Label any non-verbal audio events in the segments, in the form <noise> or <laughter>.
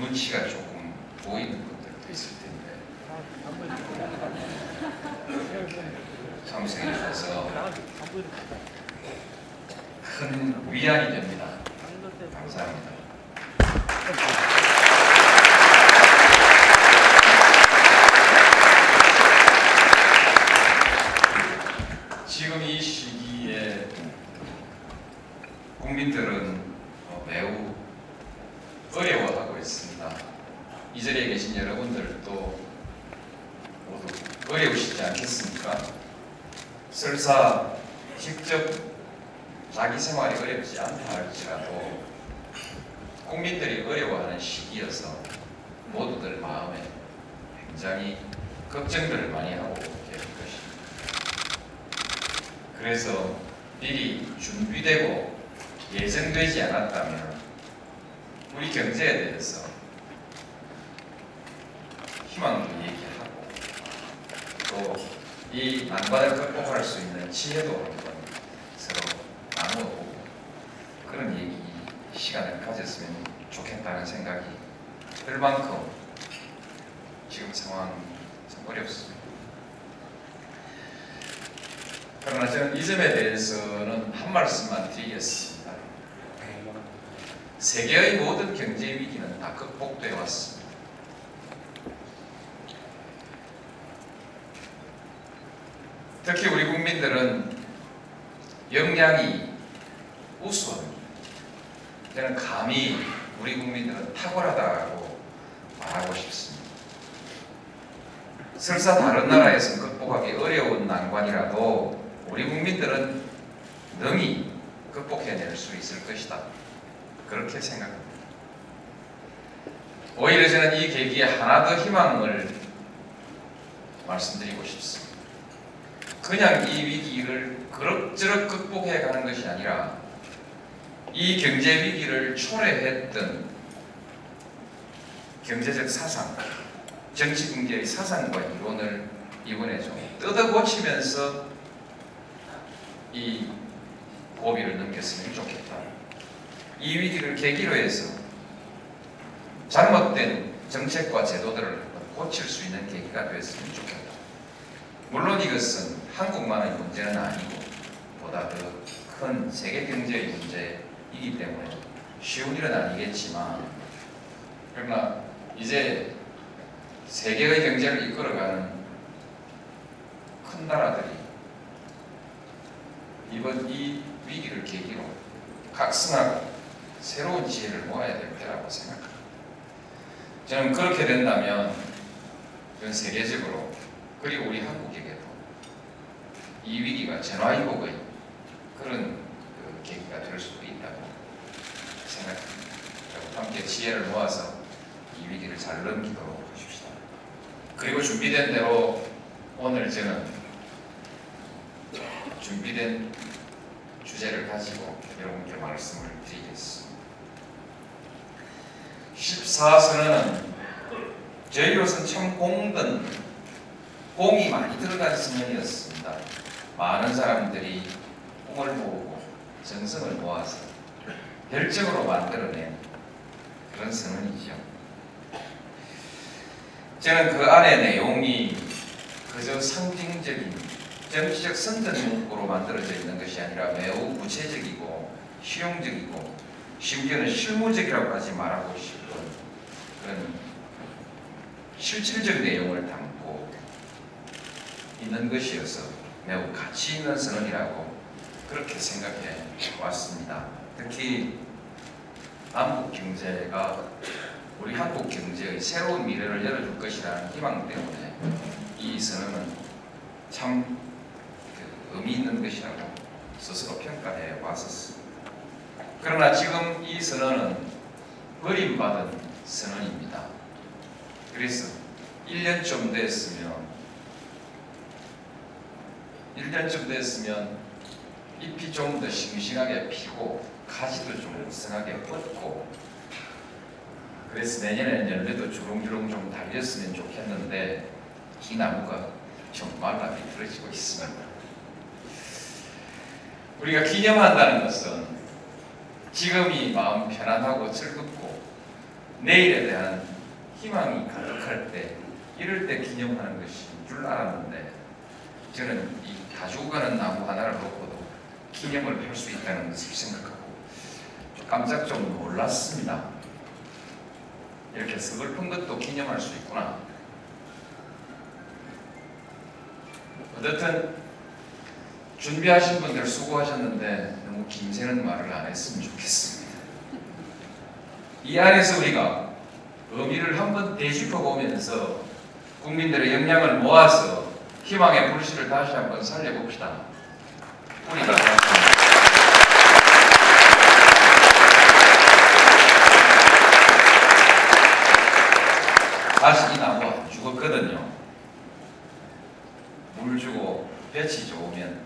눈치가 조금 보이는 분들도 있을 텐데. <laughs> 참석해 주셔서 큰 위안이 됩니다. 지금 이 시기에 국민들은 어, 매우 어려워하고 있습니다. 이 자리에 계신 여러분들도 모두 어려우시지 않겠습니까? 설사 직접 자기 생활이 어렵지 않다 할지라도 국민들이 어려워하는 시기여서 모두들 마음에 굉장히 걱정들을 많이 하고 계실 것입니다. 그래서 미리 준비되고 예정되지 않았다면 우리 경제에 대해서 희망도 얘기하고 또 이 난관을 극복할 수 있는 지혜도 한번 서로 나누어보고 그런 얘기 시간을 가졌으면 좋겠다는 생각이 들 만큼 지금 상황이 참 어렵습니다. 그러나 저는 이 점에 대해서는 한 말씀만 드리겠습니다. 세계의 모든 경제 위기는 다 극복되어 왔습니다. 특히 우리 국민들은 역량이 우수합니다. 저는 감히 우리 국민들은 탁월하다고 말하고 싶습니다. 설사 다른 나라에서는 극복하기 어려운 난관이라도 우리 국민들은 능히 극복해낼 수 있을 것이다. 그렇게 생각합니다. 오히려 저는 이 계기에 하나 더 희망을 말씀드리고 싶습니다. 그냥 이 위기를 그럭저럭 극복해 가는 것이 아니라 이 경제 위기를 초래했던 경제적 사상, 정치 경제의 사상과 이론을 이번에 좀 뜯어 고치면서 이 고비를 넘겼으면 좋겠다. 이 위기를 계기로 해서 잘못된 정책과 제도들을 고칠 수 있는 계기가 되었으면 좋겠다. 물론 이것은 한국만의 문제는 아니고 보다 더큰 세계 경제의 문제이기 때문에 쉬운 일은 아니겠지만 그러나 이제 세계의 경제를 이끌어가는 큰 나라들이 이번 이 위기를 계기로 각성하고 새로운 지혜를 모아야 될 때라고 생각합니다. 저는 그렇게 된다면 전 세계적으로 그리고 우리 한국에게도 이 위기가 전화위복의 그런 그 계기가 될 수도 있다고 생각합니다. 함께 지혜를 모아서 이 위기를 잘 넘기도록 하십시다. 그리고 준비된 대로 오늘 저는 준비된 주제를 가지고 여러분께 말씀을 드리겠습니다. 14선언은 저희로서는 참 공든 공이 많이 들어간 선언이었습니다. 많은 사람들이 꿈을 모으고 정성을 모아서 결정으로 만들어낸 그런 선언이죠. 저는 그 안에 내용이 그저 상징적인 정치적 선전 문구로 만들어져 있는 것이 아니라 매우 구체적이고 실용적이고 심지어는 실무적이라고까지 말하고 싶은 그런 실질적 내용을 담고 있는 것이어서 매우 가치 있는 선언이라고 그렇게 생각해 왔습니다. 특히 남북 경제가 우리 한국 경제의 새로운 미래를 열어줄 것이라는 희망 때문에 이 선언은 참그 의미 있는 것이라고 스스로 평가해 왔었습니다. 그러나 지금 이 선언은 버림받은 선언입니다. 그래서 1년쯤 됐으면 1년쯤 됐으면 잎이 좀 더 싱싱하게 피고 가지도 좀 우성하게 뻗고 그래서 내년에는 열매도 주렁주렁 좀 달렸으면 좋겠는데 이 나무가 좀 말라 비틀어지고 있습니다. 우리가 기념한다는 것은 지금이 마음 편안하고 즐겁고 내일에 대한 희망이 가득할 때 이럴 때 기념하는 것인 줄 알았는데 저는 이 다 죽어가는 나무 하나를 놓고도 기념을 할 수 있다는 것을 생각하고 좀 깜짝 좀 놀랐습니다. 이렇게 서글픈 것도 기념할 수 있구나. 어쨌든 준비하신 분들 수고하셨는데 너무 김새는 말을 안 했으면 좋겠습니다. 이 안에서 우리가 의미를 한번 되짚어 보면서 국민들의 역량을 모아서 희망의 불씨를 다시 한번 살려봅시다. 우리가 다시 이 나무가 안 죽었거든요. 물 주고 볕이 좋으면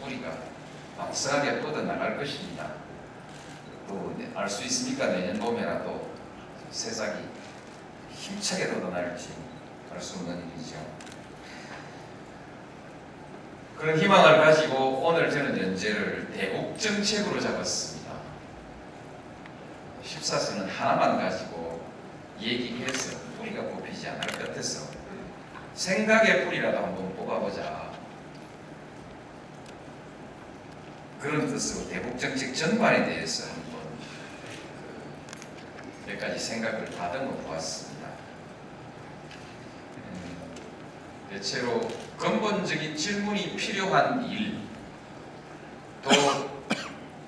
뿌리가 왕성하게 뻗어나갈 것입니다. 또 알 수 있습니까? 내년 봄에라도 새싹이 힘차게 돋아날지 알 수 없는 일이죠. 그런 희망을 가지고 오늘 저는 연재를 대북 정책으로 잡았습니다. 14선은 하나만 가지고 얘기해서 뿌리가 뽑히지 않을 것 같아서 생각의 뿌리라도 한번 뽑아보자. 그런 뜻으로 대북 정책 전반에 대해서 한번 그몇 가지 생각을 다듬어 보았습니다. 음, 대체로 근본적인 질문이 필요한 일, 또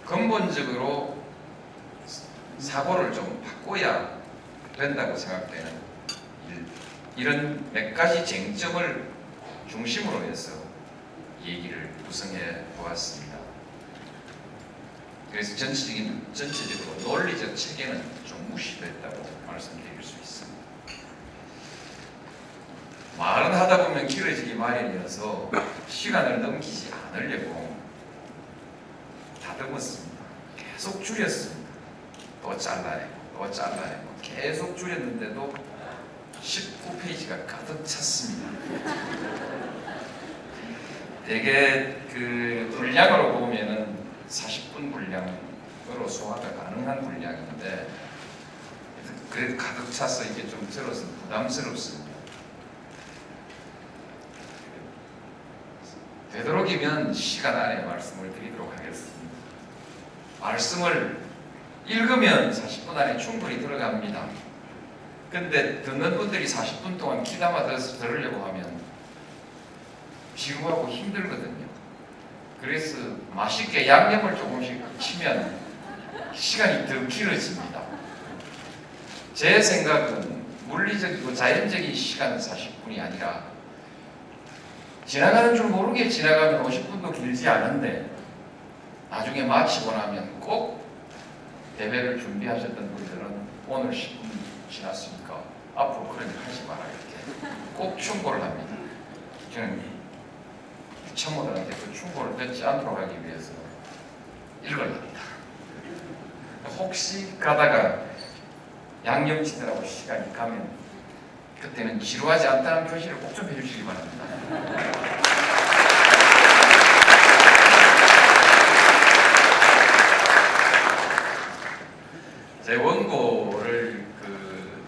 근본적으로 사고를 좀 바꿔야 된다고 생각되는 일, 이런 몇 가지 쟁점을 중심으로 해서 얘기를 구성해 보았습니다. 그래서 전체적인 전체적으로 논리적 체계는 좀 무시됐다고 있습니다. 말은 하다 보면 길어지기 마련이어서 시간을 넘기지 않으려고 다듬었습니다. 계속 줄였습니다. 또 잘라내고 또 잘라내고 계속 줄였는데도 19페이지가 가득 찼습니다. 대개 그 분량으로 보면은 40분 분량으로 소화가 가능한 분량인데 그래도 가득 차서 이게 좀 들어서 부담스럽습니다. 되도록이면 시간 안에 말씀을 드리도록 하겠습니다. 말씀을 읽으면 40분 안에 충분히 들어갑니다. 근데 듣는 분들이 40분 동안 들어서 들으려고 하면 지루하고 힘들거든요. 그래서 맛있게 양념을 조금씩 치면 시간이 더 길어집니다. 제 생각은 물리적이고 자연적인 시간은 40분이 아니라 지나가는 줄 모르게 지나가면 50분도 길지 않은데 나중에 마치고 나면 꼭 대회를 준비하셨던 분들은 오늘 10분 지났으니까 앞으로 그런 일 하지 마라 이렇게 꼭 충고를 합니다. 저는 참모들한테 그 충고를 듣지 않도록 하기 위해서 읽어야 합니다. 혹시 가다가 양념치느라고 시간이 가면 그때는 지루하지 않다는 표시를 꼭 좀 해주시기 바랍니다. 제 원고를 그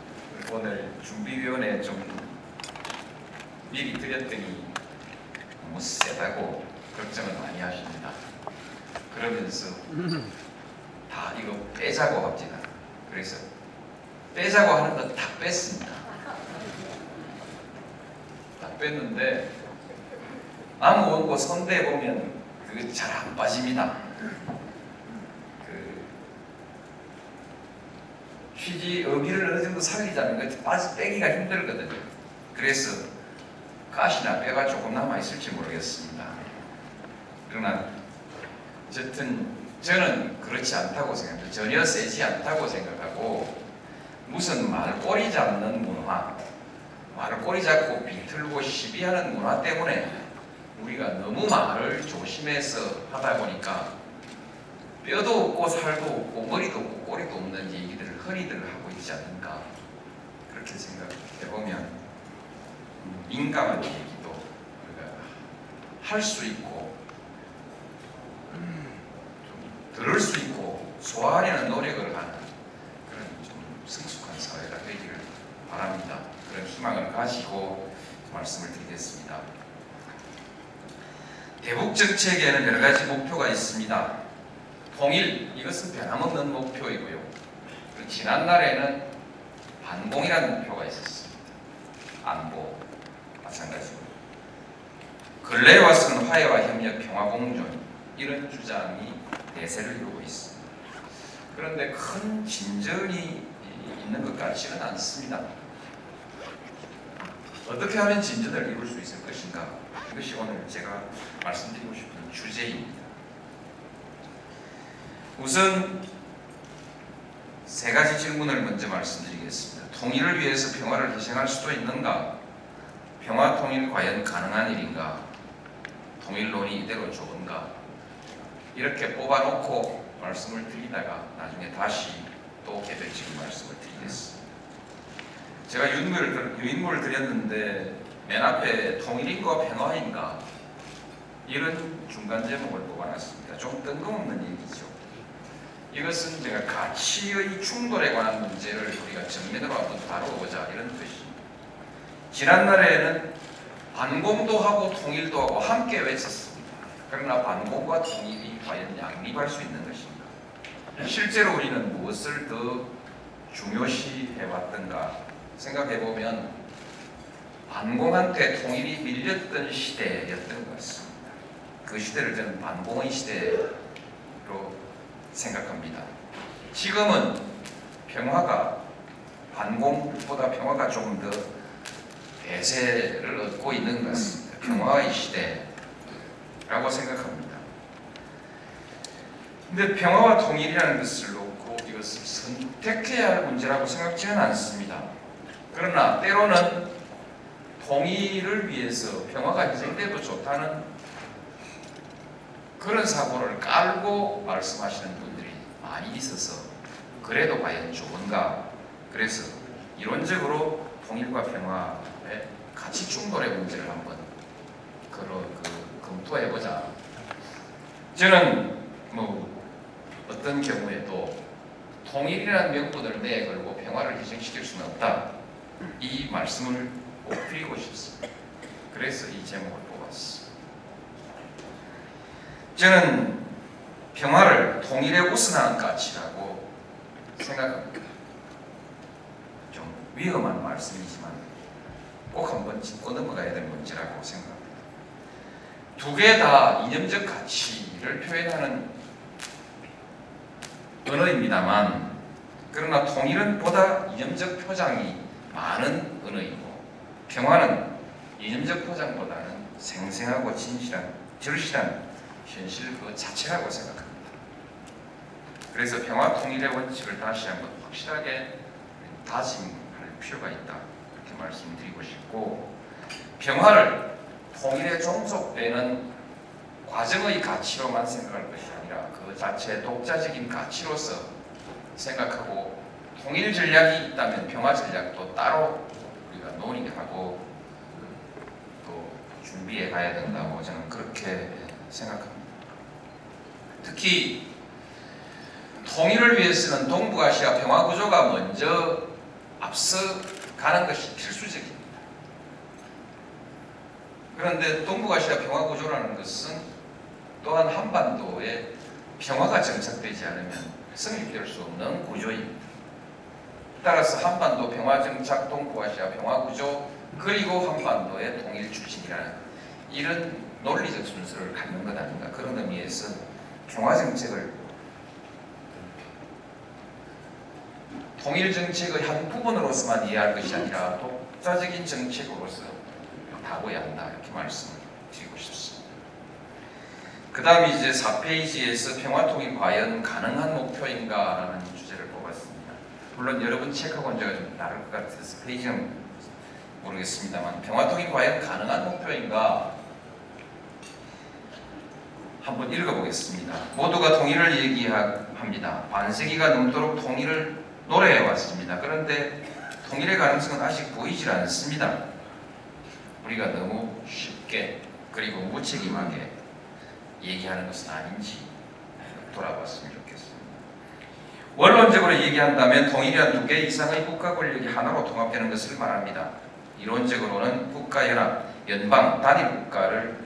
오늘 준비위원회에 좀 미리 드렸더니 너무 세다고 걱정을 많이 하십니다. 그러면서 다 이거 빼자고 합니다. 그래서 빼자고 하는 건 다 뺐습니다. 다 뺐는데 나무 원고 선대 보면 그거 잘안 빠집니다. 그 취지 의미를 어느 정도 살리자면 그 빠지 빼기가 힘들거든요. 그래서 가시나 뼈가 조금 남아 있을지 모르겠습니다. 그러나 어쨌든 저는 그렇지 않다고 생각합니다. 전혀 세지 않다고 생각하고 무슨 말꼬리 잡는 문화, 말꼬리 잡고 비틀고 시비하는 문화 때문에 우리가 너무 말을 조심해서 하다 보니까 뼈도 없고 살도 없고 머리도 없고 꼬리도 없는 얘기들을 흔히들 하고 있지 않는가 그렇게 생각해 보면 민감한 얘기도 우리가 할 수 있고 음, 좀 들을 수 있고 소화하려는 노력을 하는 그런 좀 성숙한 사회가 되기를 바랍니다. 그런 희망을 가지고 말씀을 드리겠습니다. 대북 정책에는 여러 가지 목표가 있습니다. 통일 이것은 변함없는 목표이고요. 지난날에는 반공이라는 목표가 있었습니다. 안보 마찬가지고 근래에 와서는 화해와 협력, 평화 공존 이런 주장이 대세를 이루고 있습니다. 그런데 큰 진전이 있는 것 같지는 않습니다. 어떻게 하면 진전을 이룰 수 있을 것인가? 이것이 오늘 제가 말씀드리고 싶은 주제입니다. 우선 세 가지 질문을 먼저 말씀드리겠습니다. 통일을 위해서 평화를 희생할 수도 있는가? 평화 통일 과연 가능한 일인가? 통일론이 이대로 좋은가? 이렇게 뽑아놓고 말씀을 드리다가 나중에 다시 또 개별적인 말씀을 드리겠습니다. 제가 유인물을, 유인물을 드렸는데 맨 앞에 통일인가 평화인가 이런 중간 제목을 뽑아놨습니다. 좀 뜬금없는 얘기죠. 이것은 제가 가치의 충돌에 관한 문제를 우리가 정면으로 한번 다뤄보자 이런 뜻입니다. 지난날에는 반공도 하고 통일도 하고 함께 외쳤습니다. 그러나 반공과 통일이 과연 양립할 수 있는 것인가? 실제로 우리는 무엇을 더 중요시 해왔던가 생각해 보면 반공한테 통일이 밀렸던 시대였던 것 같습니다. 그 시대를 저는 반공의 시대로 생각합니다. 지금은 평화가 반공보다 평화가 조금 더 대세를 얻고 있는 것 같습니다. 평화의 시대라고 생각합니다. 근데 평화와 통일이라는 것을 놓고 이것을 선택해야 할 문제라고 생각지는 않습니다. 그러나 때로는 통일을 위해서 평화가 희생돼도 좋다는 그런 사고를 깔고 말씀하시는 분들이 많이 있어서 그래도 과연 좋은가? 그래서 이론적으로 통일과 평화의 가치 충돌의 문제를 한번 그러, 그, 검토해보자. 저는 뭐 어떤 경우에도 통일이라는 명분을 내걸고 평화를 희생시킬 수는 없다. 이 말씀을 꼭 드리고 싶습니다. 그래서 이 제목을 뽑았습니다. 저는 평화를 통일에 우선하는 가치라고 생각합니다. 좀 위험한 말씀이지만 꼭 한번 짚고 넘어가야 될 문제라고 생각합니다. 두 개 다 이념적 가치를 표현하는 언어입니다만 그러나 통일은 보다 이념적 표장이 많은 언어이고 평화는 이념적 포장보다는 생생하고 진실한 절실한 현실 그 자체라고 생각합니다. 그래서 평화 통일의 원칙을 다시 한번 확실하게 다짐할 필요가 있다 이렇게 말씀드리고 싶고 평화를 통일에 종속되는 과정의 가치로만 생각할 것이 아니라 그 자체의 독자적인 가치로서 생각하고 통일 전략이 있다면 평화 전략도 따로 우리가 논의하고 또 준비해 가야 된다고 저는 그렇게 생각합니다. 특히 통일을 위해서는 동북아시아 평화 구조가 먼저 앞서 가는 것이 필수적입니다. 그런데 동북아시아 평화 구조라는 것은 또한 한반도에 평화가 정착되지 않으면 성립될 수 없는 구조입니다. 따라서 한반도 평화 정착 동북아시아 평화 구조 그리고 한반도의 통일 추진이라는 이런 논리적 순서를 갖는 것 아닌가 그런 의미에서 평화 정책을 통일 정책의 한 부분으로서만 이해할 것이 아니라 독자적인 정책으로서 다뤄야 한다 이렇게 말씀을 드리고 싶습니다. 그 다음에 이제 4페이지에서 평화통일 과연 가능한 목표인가라는. 물론 여러분 책하고는 제가 좀 다를 것 같아서 페이지는 모르겠습니다만 평화통일 과연 가능한 목표인가 한번 읽어보겠습니다. 모두가 통일을 얘기합니다. 반세기가 넘도록 통일을 노래해왔습니다. 그런데 통일의 가능성은 아직 보이질 않습니다. 우리가 너무 쉽게 그리고 무책임하게 얘기하는 것은 아닌지 돌아봤으면 좋겠습니다. 원론적으로 얘기한다면 통일이란 두개 이상의 국가 권력이 하나로 통합되는 것을 말합니다. 이론적으로는 국가연합, 연방, 단일 국가를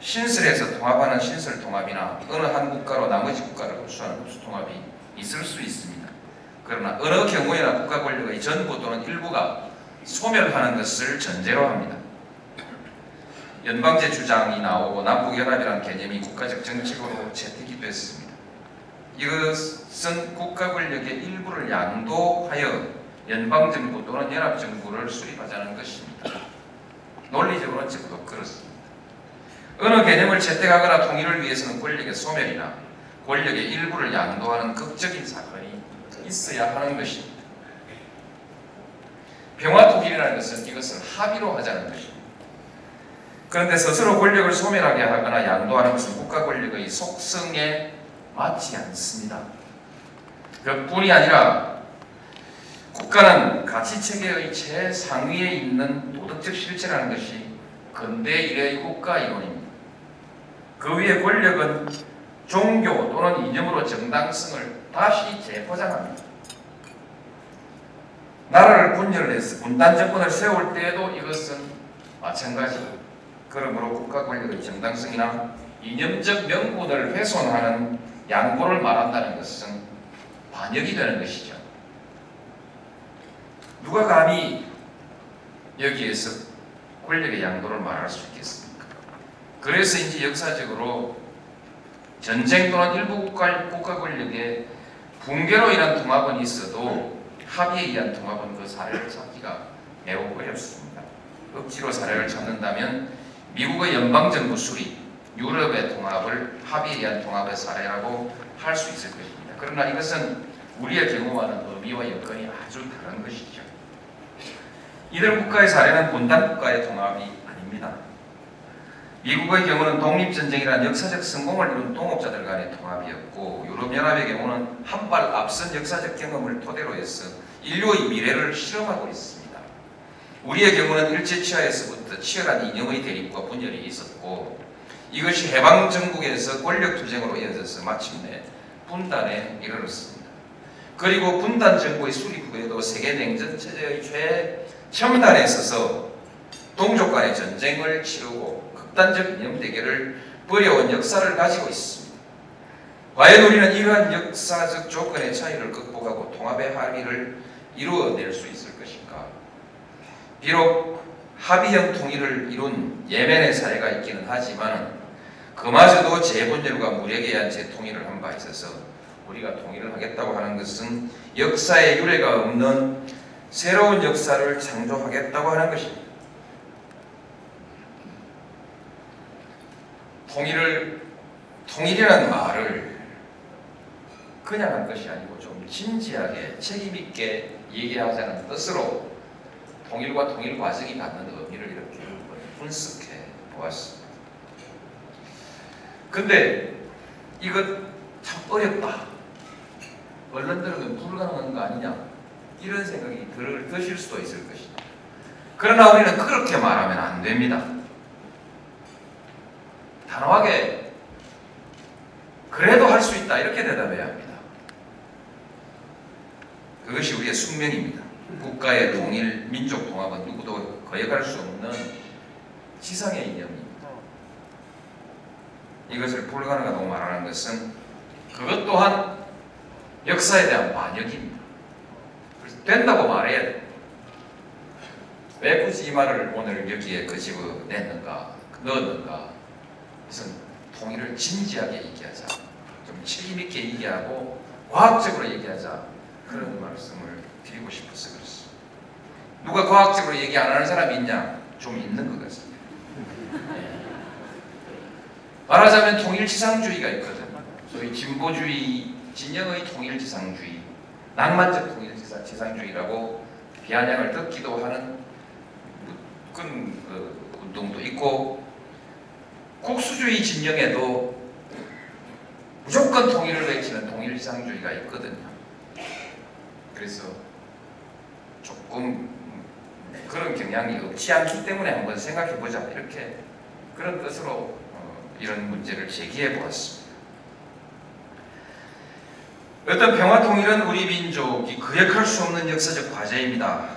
신설해서 통합하는 신설 통합이나 어느 한 국가로 나머지 국가를 흡수하는 흡수 통합이 있을 수 있습니다. 그러나 어느 경우에나 국가 권력의 전부 또는 일부가 소멸하는 것을 전제로 합니다. 연방제 주장이 나오고 남북연합이라는 개념이 국가적 정책으로 채택이 됐습니다. 이것은 국가 권력의 일부를 양도하여 연방정부 또는 연합정부를 수립하자는 것입니다. 논리적으로는 적어도 그렇습니다. 어느 개념을 채택하거나 통일을 위해서는 권력의 소멸이나 권력의 일부를 양도하는 극적인 사건이 있어야 하는 것입니다. 평화통일이라는 것은 이것을 합의로 하자는 것입니다. 그런데 스스로 권력을 소멸하게 하거나 양도하는 것은 국가 권력의 속성에 맞지 않습니다. 그 뿐이 아니라 국가는 가치 체계의 최상위에 있는 도덕적 실체라는 것이 근대 이래의 국가 이론입니다. 그 위에 권력은 종교 또는 이념으로 정당성을 다시 재포장합니다. 나라를 분열해서 분단 정권을 세울 때에도 이것은 마찬가지입니다. 그러므로 국가 권력의 정당성이나 이념적 명분을 훼손하는 양보를 말한다는 것은 반역이 되는 것이죠. 누가 감히 여기에서 권력의 양도를 말할 수 있겠습니까? 그래서 이제 역사적으로 전쟁 또는 일부 국가, 국가 권력의 붕괴로 인한 통합은 있어도 합의에 의한 통합은 그 사례를 찾기가 매우 어렵습니다. 억지로 사례를 찾는다면 미국의 연방정부 수립, 유럽의 통합을 합의에 의한 통합의 사례라고 할 수 있을 것입니다. 그러나 이것은 우리의 경우와는 의미와 여건이 아주 다른 것이죠. 이들 국가의 사례는 분단 국가의 통합이 아닙니다. 미국의 경우는 독립전쟁이라는 역사적 성공을 이룬 동업자들 간의 통합이었고 유럽연합의 경우는 한 발 앞선 역사적 경험을 토대로 해서 인류의 미래를 실험하고 있습니다. 우리의 경우는 일제치하에서부터 치열한 이념의 대립과 분열이 있었고 이것이 해방정국에서 권력투쟁으로 이어져서 마침내 분단에 이르렀습니다. 그리고 분단정부의 수립 후에도 세계냉전 체제의 최첨단에 서서 동족 간의 전쟁을 치르고 극단적 이념 대결을 벌여온 역사를 가지고 있습니다. 과연 우리는 이러한 역사적 조건의 차이를 극복하고 통합의 합의를 이루어낼 수 있을 것인가? 비록 합의형 통일을 이룬 예멘의 사례가 있기는 하지만 그마저도 재분열과 무력에 의한 재통일을 한 바 있어서 우리가 통일을 하겠다고 하는 것은 역사의 유례가 없는 새로운 역사를 창조하겠다고 하는 것입니다. 통일을 통일이라는 말을 그냥 한 것이 아니고 좀 진지하게 책임 있게 얘기하자는 뜻으로 통일과 통일 과정이 갖는 의미를 이렇게 분석해 보았습니다. 근데 이것 참 어렵다. 언론들은 불가능한 거 아니냐? 이런 생각이 들, 드실 수도 있을 것이다. 그러나 우리는 그렇게 말하면 안 됩니다. 단호하게 그래도 할 수 있다 이렇게 대답해야 합니다. 그것이 우리의 숙명입니다. 국가의 통일, 민족 통합은 누구도 거역할 수 없는 지상의 이념입니다. 이것을 불가능하다고 말하는 것은 그것 또한 역사에 대한 반역입니다. 그래서 된다고 말해야 돼. 왜 굳이 이 말을 오늘 여기에 끄집어 냈는가, 넣었는가? 그것은 통일을 진지하게 얘기하자. 좀 책임있게 얘기하고 과학적으로 얘기하자. 그런 말씀을 드리고 싶어서 그렇습니다. 누가 과학적으로 얘기 안 하는 사람이 있냐? 좀 있는 것 같습니다. 말하자면 통일지상주의가 있거든. 소위 진보주의 진영의 통일지상주의, 낭만적 통일지상주의라고 비아냥을 듣기도 하는 끈 그, 운동도 있고 국수주의 진영에도 무조건 통일을 외치는 통일지상주의가 있거든요. 그래서 조금 그런 경향이 없지 않기 때문에 한번 생각해 보자 이렇게 그런 뜻으로 어, 이런 문제를 제기해 보았습니다. 어떤 평화 통일은 우리 민족이 거역할 수 없는 역사적 과제입니다.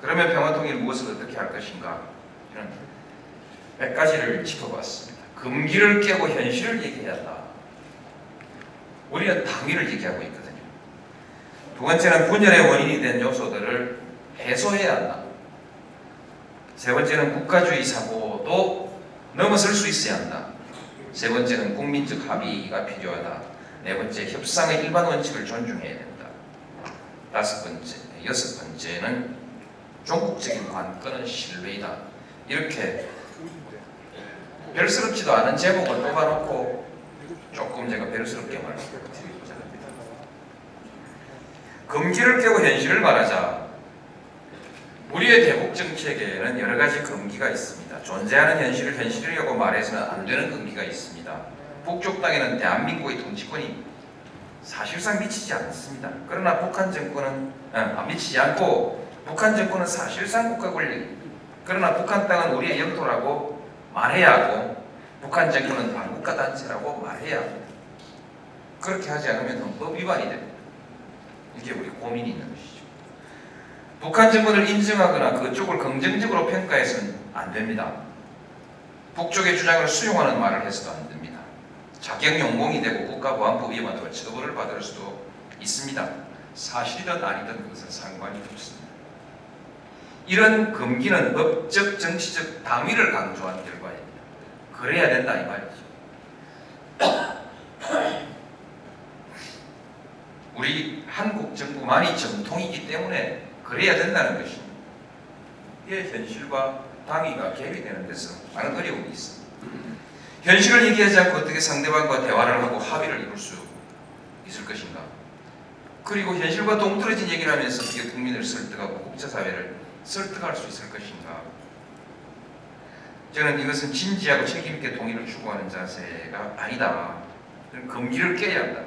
그러면 평화 통일 무엇을 어떻게 할 것인가? 저는 몇 가지를 짚어봤습니다. 금기를 깨고 현실을 얘기해야 한다. 우리는 당위를 얘기하고 있거든요. 두 번째는 분열의 원인이 된 요소들을 해소해야 한다. 세 번째는 국가주의 사고도 넘어설 수 있어야 한다. 세 번째는 국민적 합의가 필요하다. 네 번째, 협상의 일반 원칙을 존중해야 된다. 다섯 번째, 여섯 번째는 종국적인 관건은 신뢰이다. 이렇게 별스럽지도 않은 제목을 뽑아놓고 조금 제가 별스럽게 말씀드리고자 합니다. 금기를 깨고 현실을 말하자. 우리의 대북 정 책에는 여러 가지 금기가 있습니다. 존재하는 현실을 현실이라고 말해서는 안 되는 금기가 있습니다. 북쪽 땅에는 대한민국의 통치권이 사실상 미치지 않습니다. 그러나 북한 정권은 아, 미치지 않고 북한 정권은 사실상 국가 권리. 그러나 북한 땅은 우리의 영토라고 말해야 하고 북한 정권은 반국가 단체라고 말해야 합니다. 그렇게 하지 않으면 헌법 위반이 됩니다. 이게 우리 고민이 있는 것이죠. 북한 정권을 인정하거나 그쪽을 긍정적으로 평가해서는 안 됩니다. 북쪽의 주장을 수용하는 말을 해서도 안 됩니다. 자격 용공이 되고 국가보안법 위반으로 처벌을 받을 수도 있습니다. 사실이든 아니든 그것은 상관이 없습니다. 이런 금기는 법적, 정치적 당위를 강조한 결과입니다. 그래야 된다 이 말이죠. 우리 한국 정부만이 정통이기 때문에 그래야 된다는 것입니다. 이게 현실과 당위가 계획되는 데서 많은 어려움이 있습니다. 현실을 얘기하지 않고 어떻게 상대방과 대화를 하고 합의를 이룰 수 있을 것인가? 그리고 현실과 동떨어진 얘기를 하면서 어떻게 국민을 설득하고 국제사회를 설득할 수 있을 것인가? 저는 이것은 진지하고 책임있게 동의를 추구하는 자세가 아니다. 금기를 깨야 한다.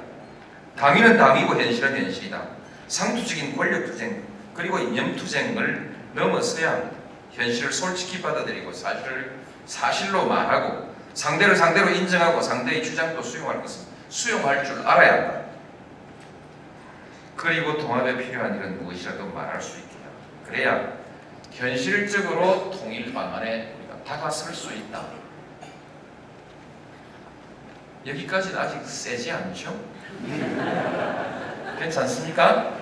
당위는 당위고 현실은 현실이다. 상투적인 권력 투쟁 그리고 이념투쟁을 넘어서야. 현실을 솔직히 받아들이고 사실을 사실로 말하고 상대를 상대로 인정하고 상대의 주장도 수용할 것은 수용할 줄 알아야 한다. 그리고 통합에 필요한 일은 무엇이라도 말할 수 있게 한다. 그래야 현실적으로 통일 방안에 우리가 다가설 수 있다. 여기까지는 아직 세지 않죠? <laughs> 괜찮습니까?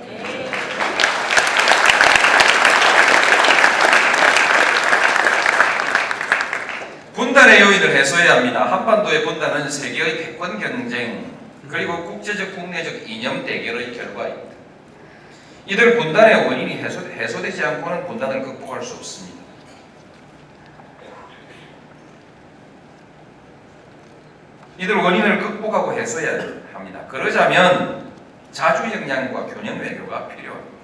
분단의 요인을 해소해야 합니다. 한반도의 분단은 세계의 패권 경쟁 그리고 국제적 국내적 이념 대결의 결과입니다. 이들 분단의 원인이 해소, 해소되지 않고는 분단을 극복할 수 없습니다. 이들 원인을 극복하고 해소해야 합니다. 그러자면 자주 역량과 균형 외교가 필요합니다.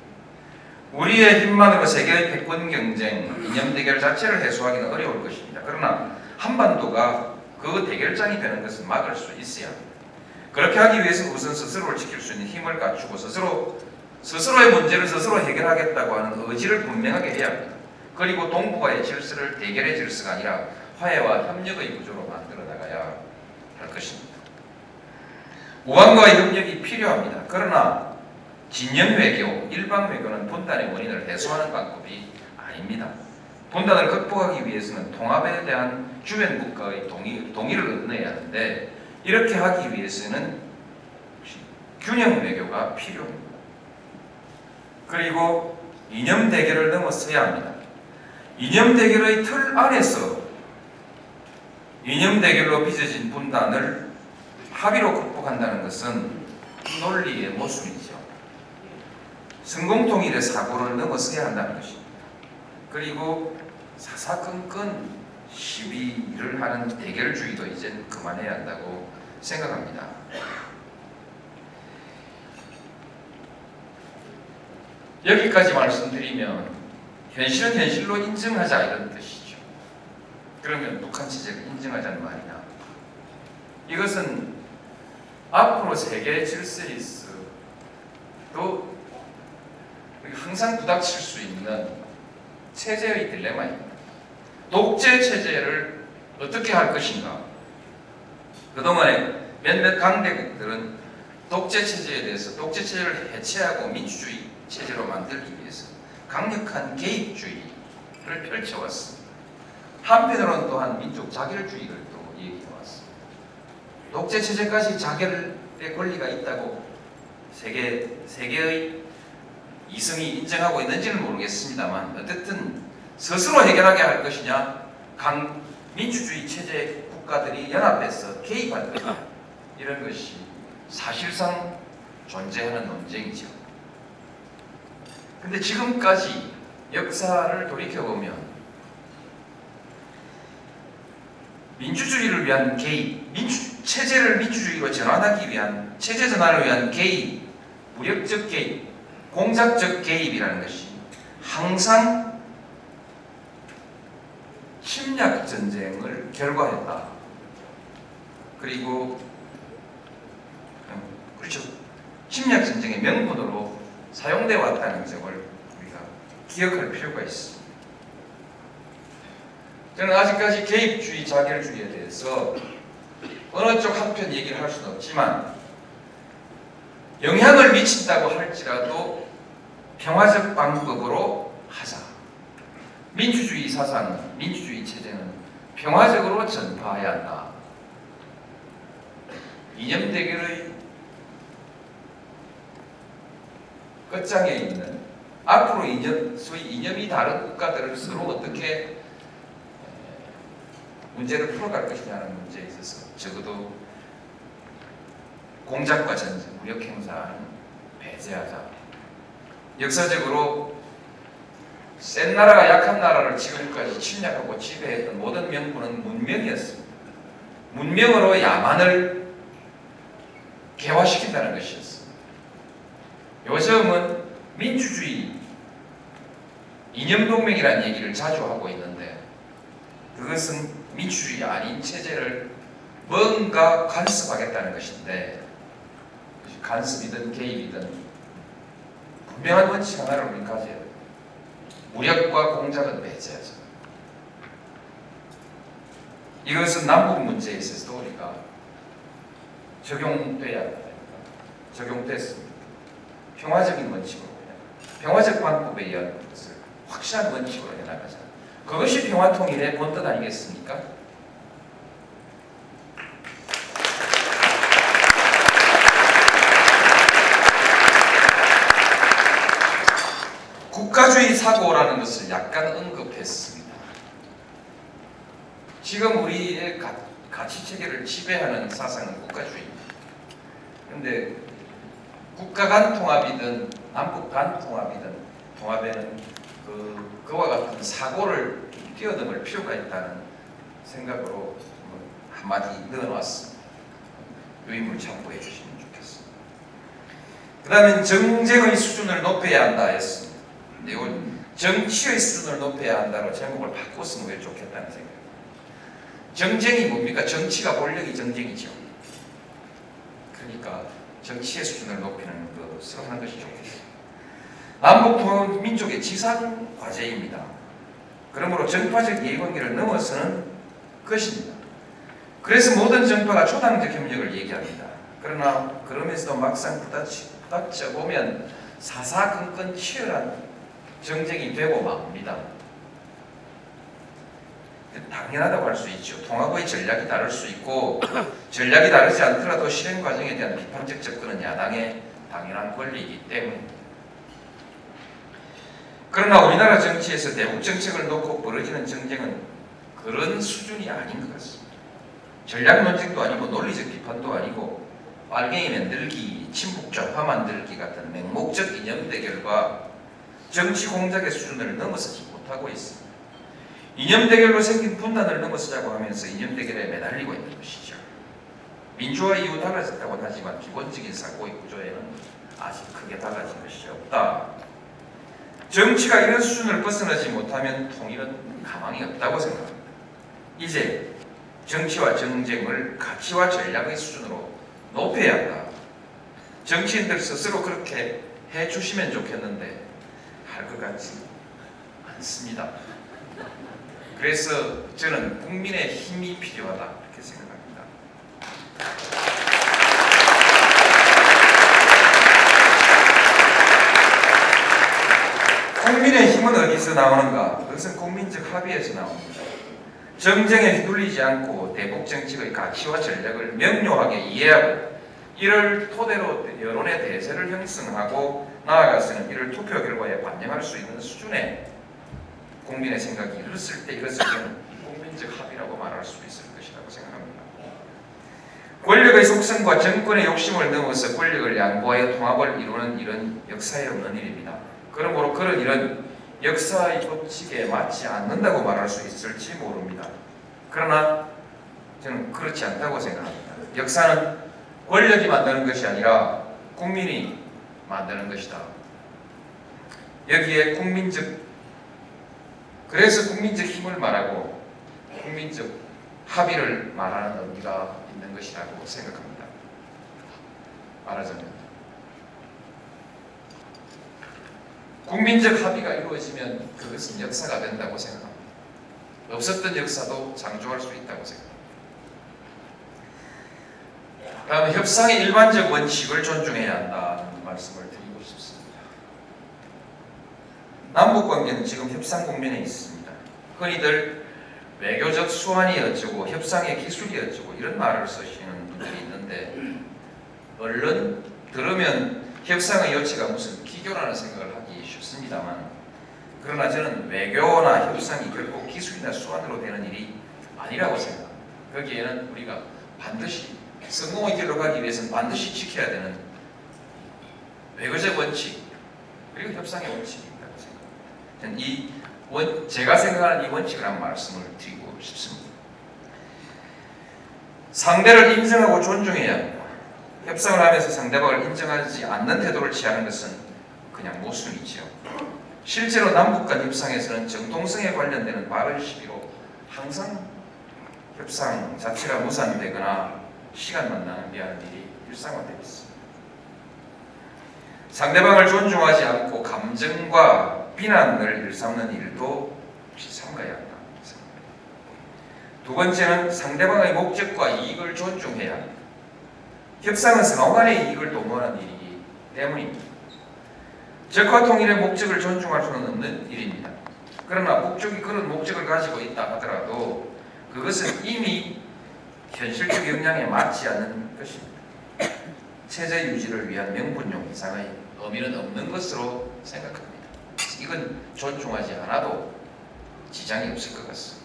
우리의 힘만으로 세계의 패권 경쟁, 이념 대결 자체를 해소하기는 어려울 것입니다. 그러나 한반도가 그 대결장이 되는 것을 막을 수 있어야 합니다. 그렇게 하기 위해서 우선 스스로를 지킬 수 있는 힘을 갖추고 스스로 스스로의 문제를 스스로 해결하겠다고 하는 의지를 분명하게 해야 합니다. 그리고 동북아의 질서를 대결의 질서가 아니라 화해와 협력의 구조로 만들어 나가야 할 것입니다. 우방과의 협력이 필요합니다. 그러나 진영 외교, 일방 외교는 분단의 원인을 해소하는 방법이 아닙니다. 분단을 극복하기 위해서는 통합에 대한 주변 국가의 동의, 동의를 얻어야 하는데 이렇게 하기 위해서는 균형 외교가 필요합니다. 그리고 이념 대결을 넘어서야 합니다. 이념 대결의 틀 안에서 이념 대결로 빚어진 분단을 합의로 극복한다는 것은 논리의 모순이죠. 성공통일의 사고를 넘어서야 한다는 것입니다. 그리고 사사건건 시위를 하는 대결주의도 이제 그만해야 한다고 생각합니다. 여기까지 말씀드리면 현실은 현실로 인정하자 이런 뜻이죠. 그러면 북한 체제를 인정하자는 말이냐? 이것은 앞으로 세계 질서리스 또 항상 부닥칠 수 있는 체제의 딜레마입니다. 독재 체제를 어떻게 할 것인가? 그동안에 몇몇 강대국들은 독재 체제에 대해서 독재 체제를 해체하고 민주주의 체제로 만들기 위해서 강력한 개입주의를 펼쳐왔습니다. 한편으로는 또한 민족 자결주의를 또 얘기해왔습니다. 독재 체제까지 자결의 권리가 있다고 세계 세계의 이성이 인정하고 있는지는 모르겠습니다만 어쨌든 스스로 해결하게 할 것이냐 강 민주주의 체제 국가들이 연합해서 개입할 것이냐 이런 것이 사실상 존재하는 논쟁이죠. 근데 지금까지 역사를 돌이켜보면 민주주의를 위한 개입, 민주, 체제를 민주주의로 전환하기 위한 체제 전환을 위한 개입, 무력적 개입, 공작적 개입이라는 것이 항상 침략 전쟁을 결과했다. 그리고 음, 그렇죠. 침략 전쟁의 명분으로 사용되어 왔다는 점을 우리가 기억할 필요가 있습니다. 저는 아직까지 개입주의, 자결주의에 대해서 어느 쪽 한편 얘기를 할 수는 없지만 영향을 미친다고 할지라도 평화적 방법으로 하자. 민주주의 사상, 민주주의 체제는 평화적으로 전파해야 한다. 이념 대결의 끝장에 있는 앞으로 이념, 소위 이념이 다른 국가들을 서로 어떻게 문제를 풀어갈 것이냐는 문제에 있어서 적어도 공작과 전쟁, 무력 행사는 배제하자. 역사적으로 센 나라가 약한 나라를 지금까지 침략하고 지배했던 모든 명분은 문명이었습니다. 문명으로 야만을 개화시킨다는 것이었습니다. 요즘은 민주주의 이념동맹이라는 얘기를 자주 하고 있는데 그것은 민주주의 아닌 체제를 뭔가 간섭하겠다는 것인데 간섭이든 개입이든 분명한 원칙 하나를 우리 가져야 돼요. 무력과 공작은 배제하자. 이것은 남북 문제에 있어서도 우리가 적용돼야 합니다. 적용됐습니다. 평화적인 원칙으로 평화적 방법에 의한 것을 확실한 원칙으로 해나가자. 그것이 평화통일의 본뜻 아니겠습니까? 국가주의 사고라는 것을 약간 언급했습니다. 지금 우리의 가, 가치 체계를 지배하는 사상은 국가주의입니다. 그런데 국가 간 통합이든 남북 간 통합이든 통합에는 그 그와 같은 사고를 뛰어넘을 필요가 있다는 생각으로 뭐 한마디 넣어놨습니다. 유인물 참고해 주시면 좋겠습니다. 그 다음에 정쟁의 수준을 높여야 한다 했습니다. 근데 이건 정치의 수준을 높여야 한다로 제목을 바꿨으면 왜 좋겠다는 생각입니다. 정쟁이 뭡니까? 정치가 권력이 정쟁이죠. 그러니까 정치의 수준을 높이는 것으로 하는 것이 좋겠어요. 남북 민족의 지상 과제입니다. 그러므로 정파적 이해관계를 넘어서는 것입니다. 그래서 모든 정파가 초당적 협력을 얘기합니다. 그러나 그러면서도 막상 부닥쳐 보면 사사건건 치열한 정쟁이 되고 맙니다. 당연하다고 할 수 있죠. 통합의 전략이 다를 수 있고 <coughs> 전략이 다르지 않더라도 실행 과정에 대한 비판적 접근은 야당의 당연한 권리이기 때문에 그러나 우리나라 정치에서 대북 정책을 놓고 벌어지는 정쟁은 그런 수준이 아닌 것 같습니다. 전략 논쟁도 아니고 논리적 비판도 아니고 빨갱이 만들기, 친북 좌파 만들기 같은 맹목적 이념 대결과 정치 공작의 수준을 넘어서지 못하고 있습니다. 이념 대결로 생긴 분단을 넘어서자고 하면서 이념 대결에 매달리고 있는 것이죠. 민주화 이후 달라졌다고 하지만 기본적인 사고의 구조에는 아직 크게 달라진 것이 없다. 정치가 이런 수준을 벗어나지 못하면 통일은 가망이 없다고 생각합니다. 이제 정치와 정쟁을 가치와 전략의 수준으로 높여야 한다. 정치인들 스스로 그렇게 해 주시면 좋겠는데 할것 같지 않습니다. 그래서 저는 국민의 힘이 필요하다 이렇게 생각합니다. 국민의 힘은 어디서 나오는가? 그것은 국민적 합의에서 나옵니다. 정쟁에 휘둘리지 않고 대북 정책의 가치와 전략을 명료하게 이해하고 이를 토대로 여론의 대세를 형성하고 나아가서는 이를 투표 결과에 반영할 수 있는 수준의 국민의 생각이 이뤘을 때 이것을 저는 국민적 합의라고 말할 수 있을 것이라고 생각합니다. 권력의 속성과 정권의 욕심을 넘어서 권력을 양보하여 통합을 이루는 일은 역사에 없는 일입니다. 그러므로 그런 일은 역사의 법칙에 맞지 않는다고 말할 수 있을지 모릅니다. 그러나 저는 그렇지 않다고 생각합니다. 역사는 권력이 만드는 것이 아니라 국민이 만드는 것이다. 여기에 국민적 그래서 국민적 힘을 말하고 국민적 합의를 말하는 의미가 있는 것이라고 생각합니다. 말하자면 국민적 합의가 이루어지면 그것은 역사가 된다고 생각합니다. 없었던 역사도 창조할 수 있다고 생각합니다. 다음 협상의 일반적 원칙을 존중해야 한다는 말씀을 드리고 싶습니다. 남북 관계는 지금 협상 국면에 있습니다. 흔히들 외교적 수완이 어쩌고 협상의 기술이 어쩌고 이런 말을 쓰시는 분들이 있는데 얼른 들으면 협상의 여치가 무슨 기교라는 생각을 하기 쉽습니다만 그러나 저는 외교나 협상이 결국 기술이나 수완으로 되는 일이 아니라고 생각합니다. 거기에는 우리가 반드시 성공의 길로 가기 위해서는 반드시 지켜야 되는 외교적 원칙 그리고 협상의 원칙이 있다고 생각합니다. 이 원, 제가 생각하는 이 원칙을 한 말씀을 드리고 싶습니다. 상대를 인정하고 존중해야 합니다. 협상을 하면서 상대방을 인정하지 않는 태도를 취하는 것은 그냥 모순이지요. 실제로 남북 간 협상에서는 정통성에 관련되는 말을 시비로 항상 협상 자체가 무산되거나 시간만 낭비하는 일이 일상화되어 있습니다. 상대방을 존중하지 않고 감정과 비난을 일삼는 일도 혹시 삼가야 한다. 두 번째는 상대방의 목적과 이익을 존중해야 합니다. 협상은 상호 간의 이익을 도모하는 일이기 때문입니다. 적화 통일의 목적을 존중할 수는 없는 일입니다. 그러나 목적이 그런 목적을 가지고 있다 하더라도 그것은 이미 현실적 역량에 맞지 않는 것입니다. 체제 유지를 위한 명분용 이상의 의미는 없는 것으로 생각합니다. 이건 존중하지 않아도 지장이 없을 것 같습니다.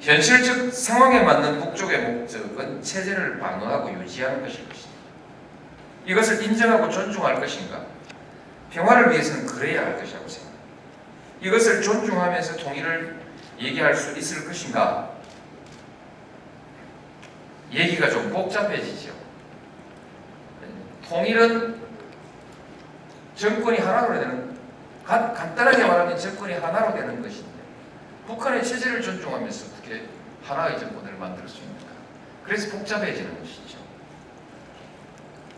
현실적 상황에 맞는 북쪽의 목적은 체제를 방어하고 유지하는 것일 것입니다. 이것을 인정하고 존중할 것인가? 평화를 위해서는 그래야 할 것이라고 생각합니다. 이것을 존중하면서 통일을 얘기할 수 있을 것인가? 얘기가 좀 복잡해지죠. 통일은 정권이 하나로 되는 간, 간단하게 말하면 정권이 하나로 되는 것인데 북한의 체제를 존중하면서 어떻게 하나의 정권을 만들 수 있는가? 그래서 복잡해지는 것이죠.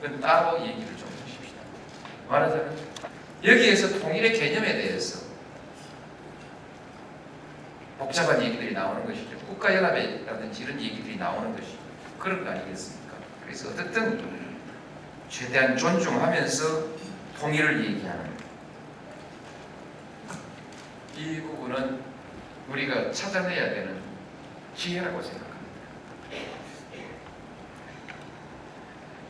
그건 따로 얘기를 좀 해주십시다. 말하자면 여기에서 통일의 개념에 대해서 복잡한 얘기들이 나오는 것이죠. 국가연합이라든지 이런 얘기들이 나오는 것이죠. 그런 거 아니겠습니까? 그래서 어쨌든 최대한 존중하면서 통일을 얘기하는 이 부분은 우리가 찾아내야 되는 기회라고 생각합니다.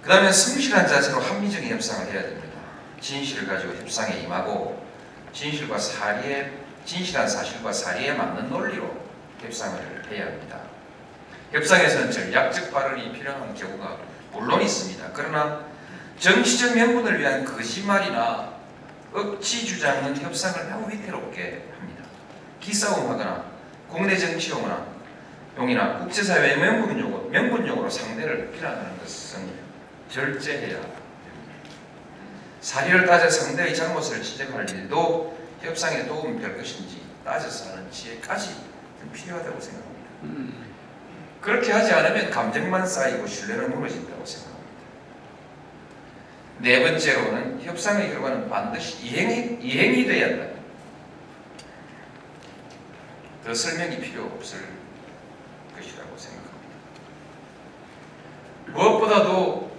그 다음에 성실한 자세로 합리적인 협상을 해야 됩니다. 진실을 가지고 협상에 임하고 진실과 사리에 진실한 사실과 사리에 맞는 논리로 협상을 해야 합니다. 협상에서는 전략적 발언이 필요한 경우가 물론 있습니다. 그러나 정치적 명분을 위한 거짓말이나 억지 주장은 협상을 매우 위태롭게 합니다. 기싸움하거나 국내 정치 용어나 용이나 국제사회 명분 용어, 명분 용어로 상대를 비난하는 것은 절제해야 됩니다. 사리를 따져 상대의 잘못을 지적할 일도 협상에 도움이 될 것인지 따져서 하는 지혜까지 좀 필요하다고 생각합니다. 그렇게 하지 않으면 감정만 쌓이고 신뢰는 무너진다고 생각합니다. 네 번째로는 협상의 결과는 반드시 이행이, 이행이 돼야 한다. 더 설명이 필요 없을 것이라고 생각합니다. 무엇보다도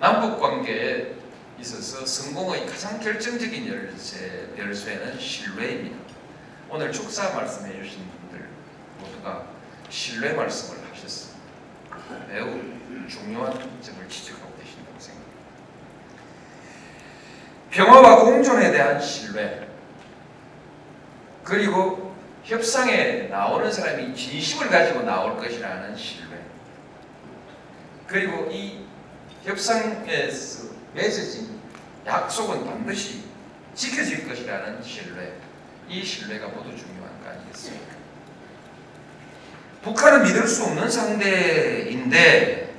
남북 관계에 있어서 성공의 가장 결정적인 열쇠, 열쇠는 신뢰입니다. 오늘 축사 말씀해 주신 분들 모두가 신뢰 말씀을 하셨습니다. 매우 중요한 점을 생각합니다. 평화와 공존에 대한 신뢰. 그리고 협상에 나오는 사람이 진심을 가지고 나올 것이라는 신뢰. 그리고 이 협상에서 맺어진 약속은 반드시 지켜질 것이라는 신뢰. 이 신뢰가 모두 중요한 거 아니겠습니까? 북한은 믿을 수 없는 상대인데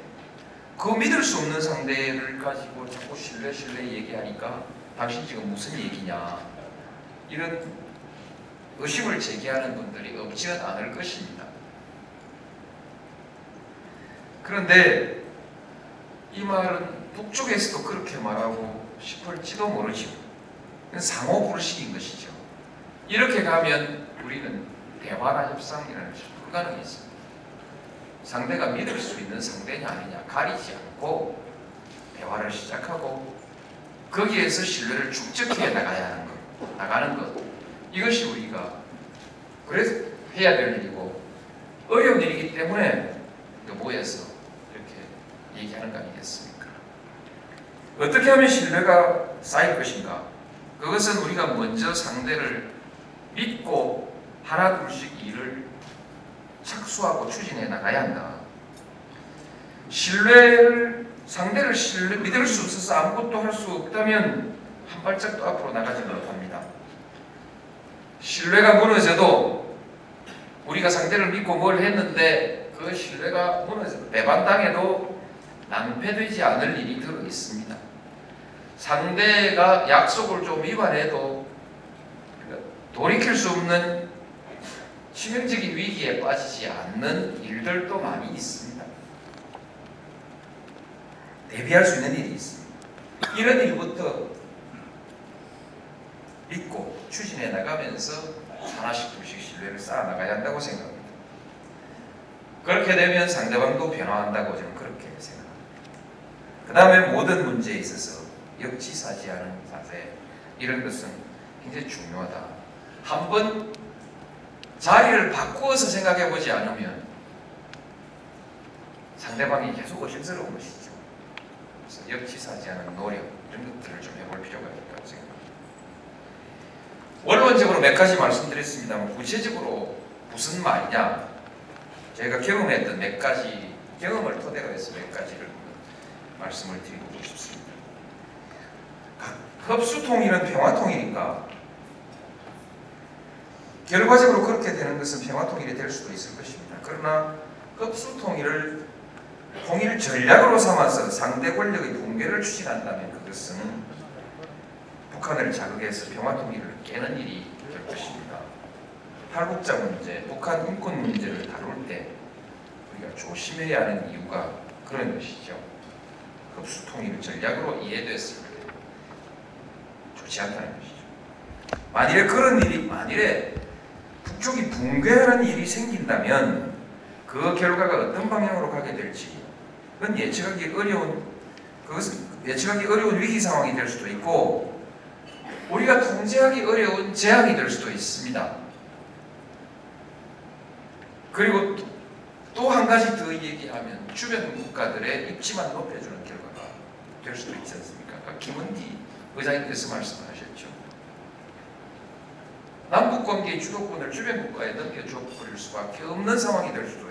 그 믿을 수 없는 상대를 가지고 자꾸 신뢰 신뢰 얘기하니까 당신 지금 무슨 얘기냐 이런 의심을 제기하는 분들이 없지는 않을 것입니다. 그런데 이 말은 북쪽에서도 그렇게 말하고 싶을지도 모르죠. 상호 불식인 것이죠. 이렇게 가면 우리는 대화나 협상이라는 것이 불가능해 있습니다. 상대가 믿을 수 있는 상대냐 아니냐 가리지 않고 대화를 시작하고 거기에서 신뢰를 축적해 나가야 하는 것, 나가는 것 이것이 우리가 그래서 해야 될 일이고 어려운 일이기 때문에 모여서 이렇게 얘기하는 거 아니겠습니까? 어떻게 하면 신뢰가 쌓일 것인가? 그것은 우리가 먼저 상대를 믿고 하나 둘씩 일을 착수하고 추진해 나가야 한다. 신뢰를 상대를 신뢰 믿을 수 없어서 아무것도 할 수 없다면 한 발짝도 앞으로 나가지 못합니다. 신뢰가 무너져도 우리가 상대를 믿고 뭘 했는데 그 신뢰가 무너져 배반당해도 낭패되지 않을 일이 들어 있습니다. 상대가 약속을 좀 위반해도 돌이킬 수 없는 치명적인 위기에 빠지지 않는 일들도 많이 있습니다. 대비할 수 있는 일이 있습니다. 이런 일부터 믿고 추진해 나가면서 하나씩 둘씩 신뢰를 쌓아 나가야 한다고 생각합니다. 그렇게 되면 상대방도 변화한다고 저는 그렇게 생각합니다. 그 다음에 모든 문제에 있어서 역지사지하는 자세 이런 것은 굉장히 중요하다. 한번 자리를 바꾸어서 생각해 보지 않으면 상대방이 계속 어심스러운 것이죠. 그래서 역지사지하는 노력 이런 것들을 좀 해볼 필요가 있다고 생각합니다. 원론적으로 몇 가지 말씀드렸습니다만 구체적으로 무슨 말이냐 저희가 경험했던 몇 가지 경험을 토대로 해서 몇 가지를 말씀을 드리고 싶습니다. 흡수통일은 평화통일인가? 결과적으로 그렇게 되는 것은 평화통일이 될 수도 있을 것입니다. 그러나 흡수통일을 통일 전략으로 삼아서 상대 권력의 붕괴를 추진한다면 그것은 북한을 자극해서 평화 통일을 깨는 일이 될 것입니다. 탈북자 문제, 북한 인권 문제를 다룰 때 우리가 조심해야 하는 이유가 그런 것이죠. 흡수 통일 전략으로 이해됐을 때 좋지 않다는 것이죠. 만일에 그런 일이 만일에 북쪽이 붕괴하는 일이 생긴다면 그 결과가 어떤 방향으로 가게 될지 그건 예측하기 어려운 그것은 예측하기 어려운 위기 상황이 될 수도 있고 우리가 통제하기 어려운 재앙이 될 수도 있습니다. 그리고 또 한 가지 더 얘기하면 주변 국가들의 입지만 높여주는 결과가 될 수도 있지 않습니까? 아까 김은기 의장님께서 말씀하셨죠. 남북 관계의 주도권을 주변 국가에 넘겨줘 버릴 수밖에 없는 상황이 될 수도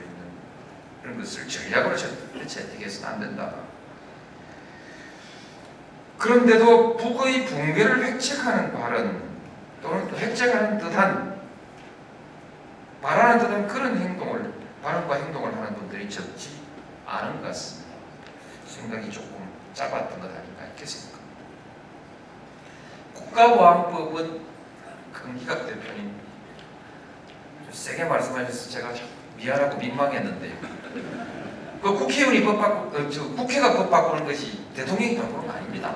그런 것을 전략으로 채택해서는 안 된다. 그런데도 북의 붕괴를 획책하는 발언 또는 또 획책하는 듯한 바라는 듯한 그런 행동을 발언과 행동을 하는 분들이 적지 않은 것 같습니다. 생각이 조금 짧았던 것 아닌가 이렇게 생각합니다. 국가보안법은 강기각 대표님 좀 세게 말씀하셔서 제가 참 미안하고 민망했는데요. 그 국회의원이 법 바꾸, 어, 저 국회가 법 바꾸는 것이 대통령이 바꾸는 거 아닙니다.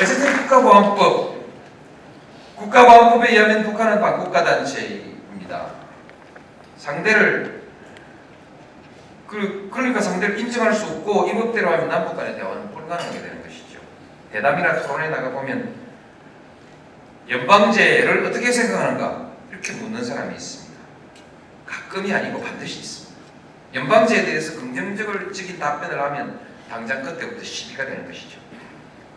어쨌든 국가보안법 국가보안법에 의하면 북한은 반국가 단체입니다. 상대를 그, 그러니까 상대를 인정할 수 없고 이 법대로 하면 남북 간의 대화는 불가능하게 되는 것이죠. 대담이나 토론에 나가 보면 연방제를 어떻게 생각하는가 이렇게 묻는 사람이 있습니다. 가끔이 아니고 반드시 있습니다. 연방제에 대해서 긍정적인 답변을 하면 당장 그때부터 시비가 되는 것이죠.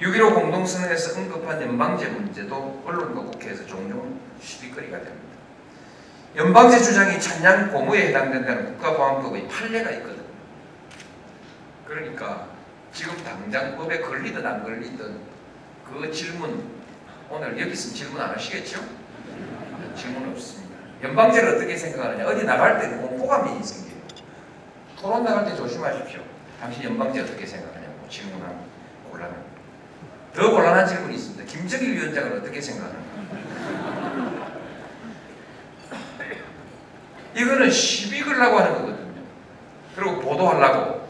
6.15 공동선언에서 언급한 연방제 문제도 언론과 국회에서 종종 시비거리가 됩니다. 연방제 주장이 찬양 고무에 해당된다는 국가보안법의 판례가 있거든요. 그러니까 지금 당장 법에 걸리든 안 걸리든 그 질문 오늘 여기 있으면 질문 안 하시겠죠? 질문 없습니다. 연방제를 어떻게 생각하느냐 어디 나갈 때 공포감이 생겨요. 토론 나갈 때 조심하십시오. 당신 연방제 어떻게 생각하냐고 질문하면 곤란합니다. 더 곤란한 질문이 있습니다. 김정일 위원장은 어떻게 생각하는가? 이거는 시비 걸라고 하는 거거든요. 그리고 보도하려고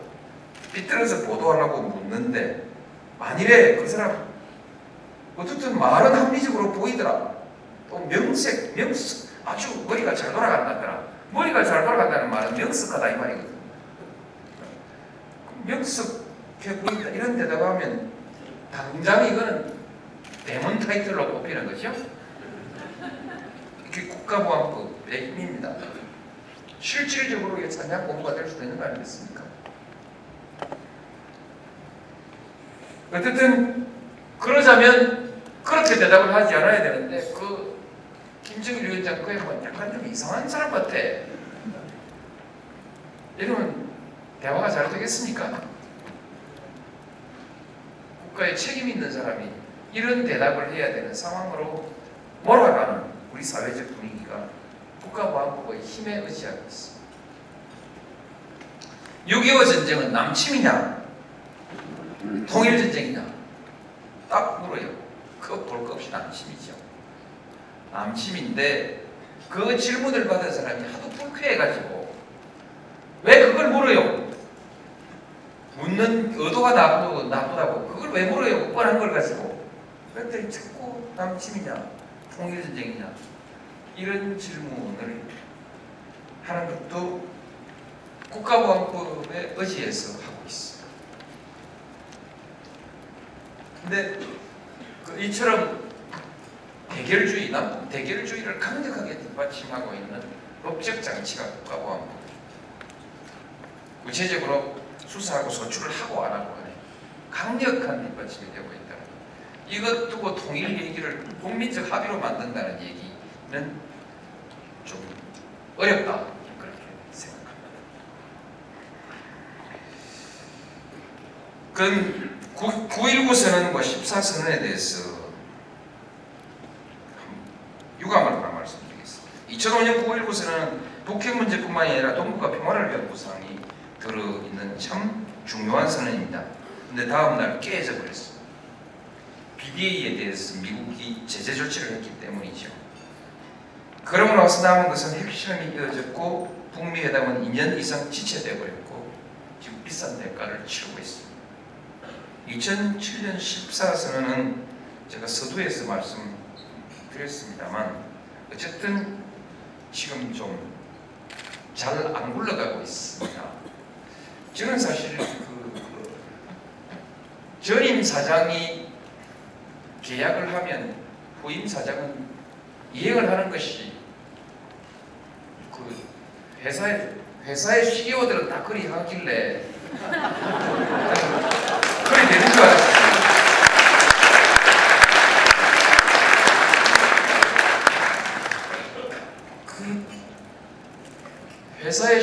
삐뚤어서 보도하려고 묻는데 만일에 그 사람 어쨌든 말은 합리적으로 보이더라. 또 명색, 명석 아주 머리가 잘 돌아간다더라. 머리가 잘 돌아간다는 말은 명석하다 이 말이거든요. 명석해 보인다 이런 데다가 하면 당장 이거는 대문 타이틀로 뽑히는 거죠. 이게 국가보안법의 힘입니다. 실질적으로 이게 찬양 공부가 될 수도 있는 거 아니겠습니까? 어쨌든 그러자면 그렇게 대답을 하지 않아야 되는데 그 김정일 위원장 그에 뭐 약간 좀 이상한 사람 같아. 이러면 대화가 잘 되겠습니까? 국가에 책임 있는 사람이 이런 대답을 해야 되는 상황으로 몰아가는 우리 사회적 분위기가 국가보안법의 힘에 의지하고 있습니다. 6.25 전쟁은 남침이냐 통일전쟁이냐 딱 물어요. 그거 볼것 없이 남침이죠. 남침인데 그 질문을 받은 사람이 하도 불쾌해가지고 왜 그걸 물어요? 묻는 의도가 나쁘, 나쁘다고 그걸 왜 물어요? 뻔한 걸 가지고 그랬더니 자꾸 남침이냐 통일전쟁이냐 이런 질문을 하는 것도 국가보안법에 의지해서 하고 있습니다. 근데 그 이처럼 대결주의, 남 대결주의를 강력하게 뒷받침하고 있는 법적 장치가 국가보안법. 구체적으로 수사하고 소출을 하고 안 하고 하네. 강력한 뒷받침이 되고 있다. 이것 두고 통일 얘기를 국민적 합의로 만든다는 얘기는 좀 어렵다. 그렇게 생각합니다. 그 9.19 선언과 14 선언에 대해서 유감을 하나 말씀드리겠습니다. 2005년 9.19 선언은 북핵 문제뿐만이 아니라 동북아 평화를 위한 구상이 들어있는 참 중요한 선언입니다. 근데 다음날 깨져 버렸습니다. BDA에 대해서 미국이 제재 조치를 했기 때문이죠. 그러고 나서 남은 것은 핵실험이 이어졌고 북미 회담은 2년 이상 지체돼 버렸고 지금 비싼 대가를 치르고 있습니다. 2007년 14선언은 제가 서두에서 말씀드렸습니다만 어쨌든 지금 좀 잘 안 굴러가고 있습니다. 저는 사실 그, 그 전임 사장이 계약을 하면 후임 사장은 이행을 하는 것이 그 회사의 회사의 CEO들은 다 그리 하길래 되는 줄 알았어요. 그 회사에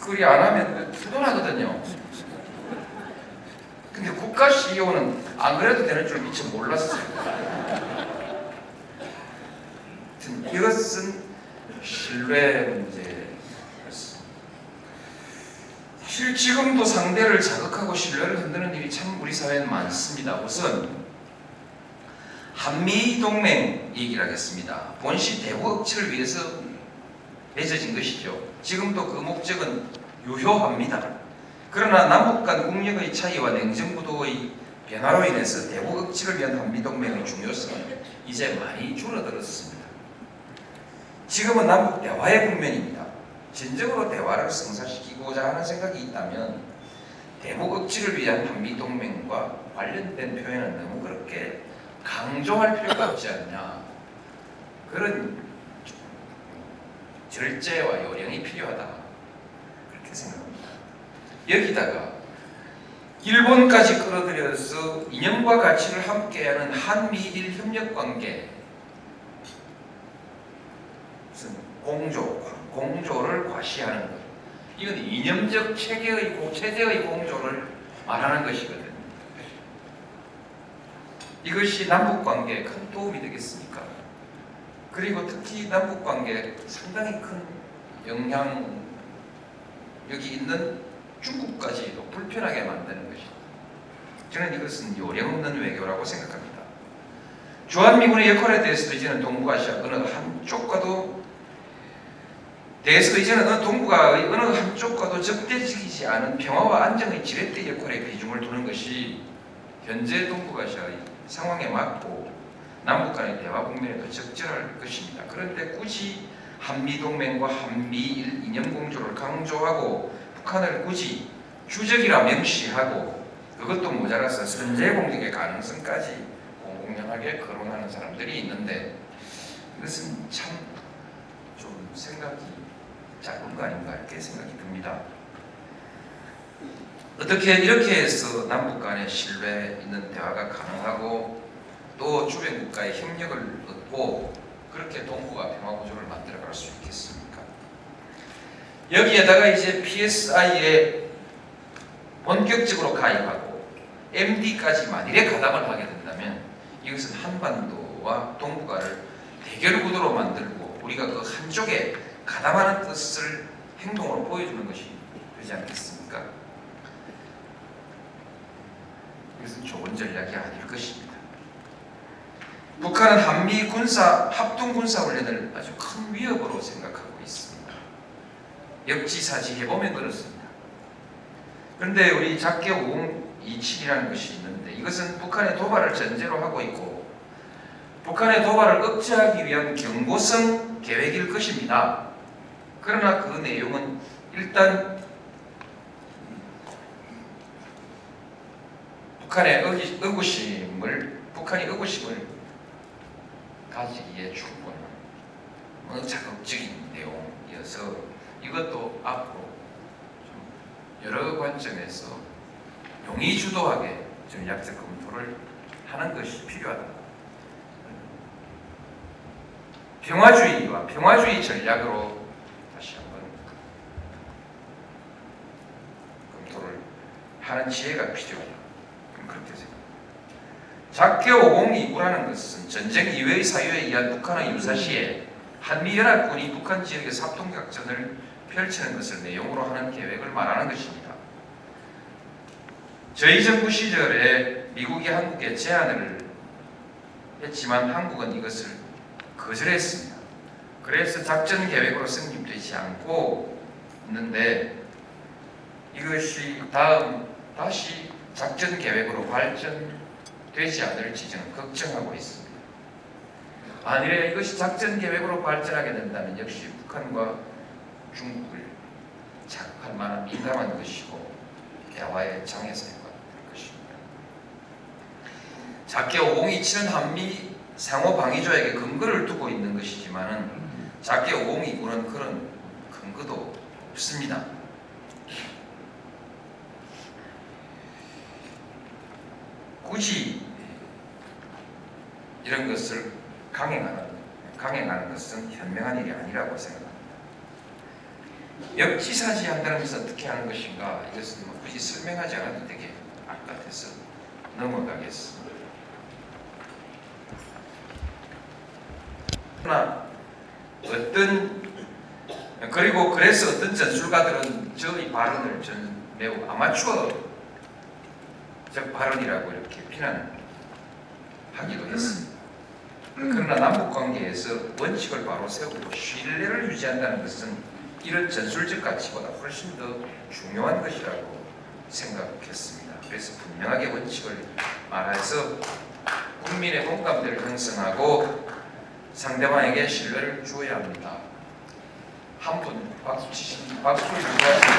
그리 안 하면 두돈하거든요. 근데 국가 CEO는 안 그래도 되는 줄 미처 몰랐어요. 이것은 신뢰 문제였습니다. 사 실 지금도 상대를 자극하고 신뢰를 흔드는 일이 참 우리 사회에는 많습니다. 우선 한미 동맹 얘기를 하겠습니다. 본시 대북 억지를 위해서 맺어진 것이죠. 지금도 그 목적은 유효합니다. 그러나 남북 간 국력의 차이와 냉전 구도의 변화로 인해서 대북 억지를 위한 한미 동맹의 중요성은 이제 많이 줄어들었습니다. 지금은 남북 대화의 국면입니다. 진정으로 대화를 성사시키고자 하는 생각이 있다면 대북 억지를 위한 한미 동맹과 관련된 표현은 너무 그렇게 강조할 필요가 없지 않냐. 그런 절제와 요령이 필요하다. 그렇게 생각합니다. 여기다가 일본까지 끌어들여서 이념과 가치를 함께하는 한미일 협력 관계. 무슨 공조, 공조를 과시하는 것. 이건 이념적 체계의 고- 체제의 공조를 말하는 것이거든요. 이것이 남북 관계에 큰 도움이 되겠습니까? 그리고 특히 남북 관계에 상당히 큰 영향 여기 있는 중국까지도 불편하게 만드는 것이다. 저는 이것은 요령 없는 외교라고 생각합니다. 주한미군의 역할에 대해서도 이제는 동북아시아 어느 한쪽과도 대해서 이제는 어느 동북아 어느 한쪽과도 적대적이지 않은 평화와 안정의 지렛대 역할에 비중을 두는 것이 현재 동북아시아의 상황에 맞고 남북 간의 대화 국면에도 적절할 것입니다. 그런데 굳이 한미 동맹과 한미일 이념 공조를 강조하고 북한을 굳이 주적이라 명시하고 그것도 모자라서 선제 공격의 가능성까지 공공연하게 거론하는 사람들이 있는데 이것은 참 좀 생각이 작은 거 아닌가 이렇게 생각이 듭니다. 어떻게 이렇게 해서 남북 간의 신뢰 있는 대화가 가능하고 또 주변 국가의 협력을 얻고 그렇게 동북아 평화 구조를 만들어 갈 수 있겠습니까? 여기에다가 이제 PSI에 본격적으로 가입하고 MD까지 만일에 가담을 하게 된다면 이것은 한반도와 동북아를 대결 구도로 만들고 우리가 그 한쪽에 가담하는 뜻을 행동으로 보여주는 것이 되지 않겠습니까? 이것은 좋은 전략이 아닐 것입니다. 북한은 한미 군사 합동 군사 훈련을 아주 큰 위협으로 생각하고 있습니다. 역지사지 해 보면 그렇습니다. 그런데 우리 작게 5027이라는 것이 있는데 이것은 북한의 도발을 전제로 하고 있고 북한의 도발을 억제하기 위한 경고성 계획일 것입니다. 그러나 그 내용은 일단 북한의 의기, 의구심을 북한이 의구심을 가지기에 충분한 어느 자극적인 내용이어서 이것도 앞으로 좀 여러 관점에서 용의 주도하게 전략적 검토를 하는 것이 필요하다. 평화주의와 평화주의 전략으로 다시 한번 검토를 하는 지혜가 필요하다. 그렇게 생각합니다. 작게 5029라는 것은 전쟁 이외의 사유에 의한 북한의 유사시에 한미연합군이 북한 지역에서 합동작전을 펼치는 것을 내용으로 하는 계획을 말하는 것입니다. 저희 정부 시절에 미국이 한국에 제안을 했지만 한국은 이것을 거절했습니다. 그래서 작전 계획으로 성립되지 않고 있는데 이것이 다음 다시 작전 계획으로 발전되지 않을지 저는 걱정하고 있습니다. 만일에 이것이 작전 계획으로 발전하게 된다면 역시 북한과 중국을 자극할 만한 민감한 것이고 대화의 장애사유가 될 것입니다. 작게 5027은 한미 상호 방위 조약에 근거를 두고 있는 것이지만은 작게 5029는 그런 근거도 없습니다. 굳이 이런 것을 강행하는 강행하는 것은 현명한 일이 아니라고 생각합니다. 역지사지 한다는 것은 어떻게 하는 것인가 이것은 뭐 굳이 설명하지 않아도 되게 같아서 넘어가겠습니다. 그러나 어떤 그리고 그래서 어떤 전술가들은 저의 발언을 전 매우 아마추어 적 발언이라고 이렇게 비난하기도 했습니다. 그러나 남북 관계에서 원칙을 바로 세우고 신뢰를 유지한다는 것은 이런 전술적 가치보다 훨씬 더 중요한 것이라고 생각했습니다. 그래서 분명하게 원칙을 말해서 국민의 공감대를 형성하고 상대방에게 신뢰를 주어야 합니다. 한 분 박수 치신 박수를 주셔야습니다.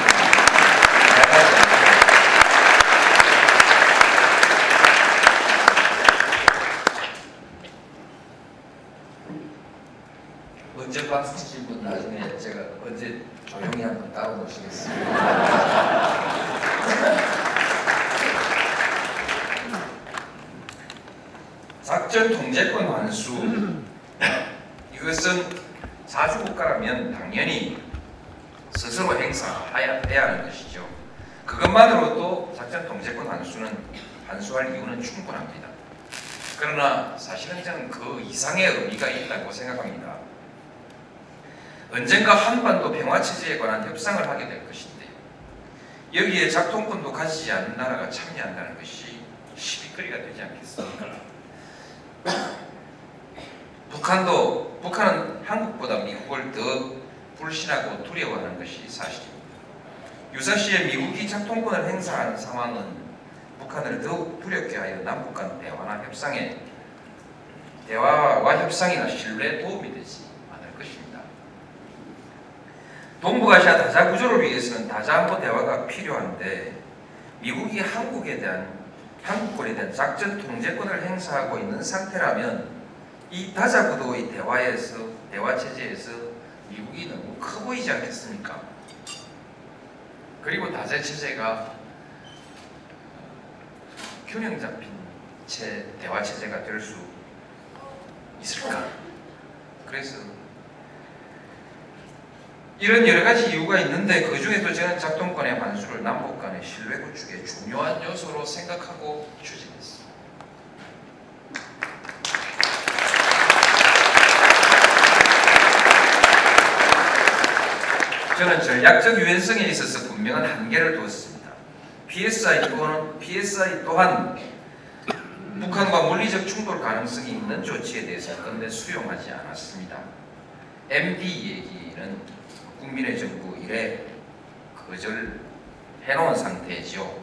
언제 박수 치신 분 나중에 제가 언제 조용히 한번 따로 모시겠습니다. 작전 통제권 환수 이것은 사주 국가라면 당연히 스스로 행사해야 해야 하는 것이죠. 그것만으로도 작전 통제권 환수는 환수할 이유는 충분합니다. 그러나 사실은 저는 그 이상의 의미가 있다고 생각합니다. 언젠가 한반도 평화 체제에 관한 협상을 하게 될 것인데 여기에 작동권도 가지지 않은 나라가 참여한다는 것이 시비거리가 되지 않겠습니까? <laughs> 북한도 북한은 한국보다 미국을 더 불신하고 두려워하는 것이 사실입니다. 유사시에 미국이 작동권을 행사하는 상황은 북한을 더욱 두렵게 하여 남북 간 대화나 협상에 대화와 협상이나 신뢰에 도움이 되지. 동북아시아 다자 구조를 위해서는 다자안보 대화가 필요한데 미국이 한국에 대한 한국권에 대한 작전 통제권을 행사하고 있는 상태라면 이 다자 구도의 대화에서 대화 체제에서 미국이 너무 커 보이지 않겠습니까? 그리고 다자 체제가 균형 잡힌 체, 대화 체제가 될 수 있을까? 그래서 이런 여러 가지 이유가 있는데 그 중에도 저는 작동권의 환수를 남북 간의 신뢰 구축의 중요한 요소로 생각하고 추진했습니다. 저는 전략적 유연성에 있어서 분명한 한계를 두었습니다. PSI 또한, PSI 또한 북한과 물리적 충돌 가능성이 있는 조치에 대해서 건대 수용하지 않았습니다. MD 얘기는 국민의 정부 이래 거절해놓은 상태지요.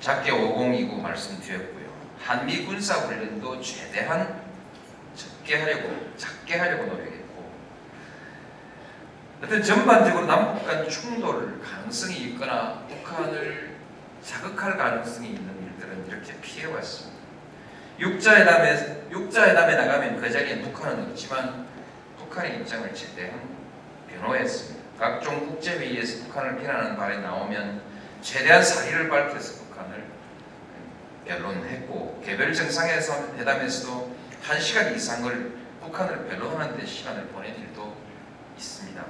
작게 5029 말씀드렸고요. 한미 군사 훈련도 최대한 적게 하려고 작게 하려고 노력했고 어떤 전반적으로 남북 간 충돌 가능성이 있거나 북한을 자극할 가능성이 있는 일들은 이렇게 피해왔습니다. 육자회담에 육자회담에 나가면 그 자리에 북한은 없지만 북한의 입장을 최대한 변호했습니다. 각종 국제회의에서 북한을 비난하는 말이 나오면 최대한 사리를 밝혀서 북한을 변론했고 개별 정상에서 회담에서도 한 시간 이상을 북한을 변론하는 데 시간을 보낸 일도 있습니다.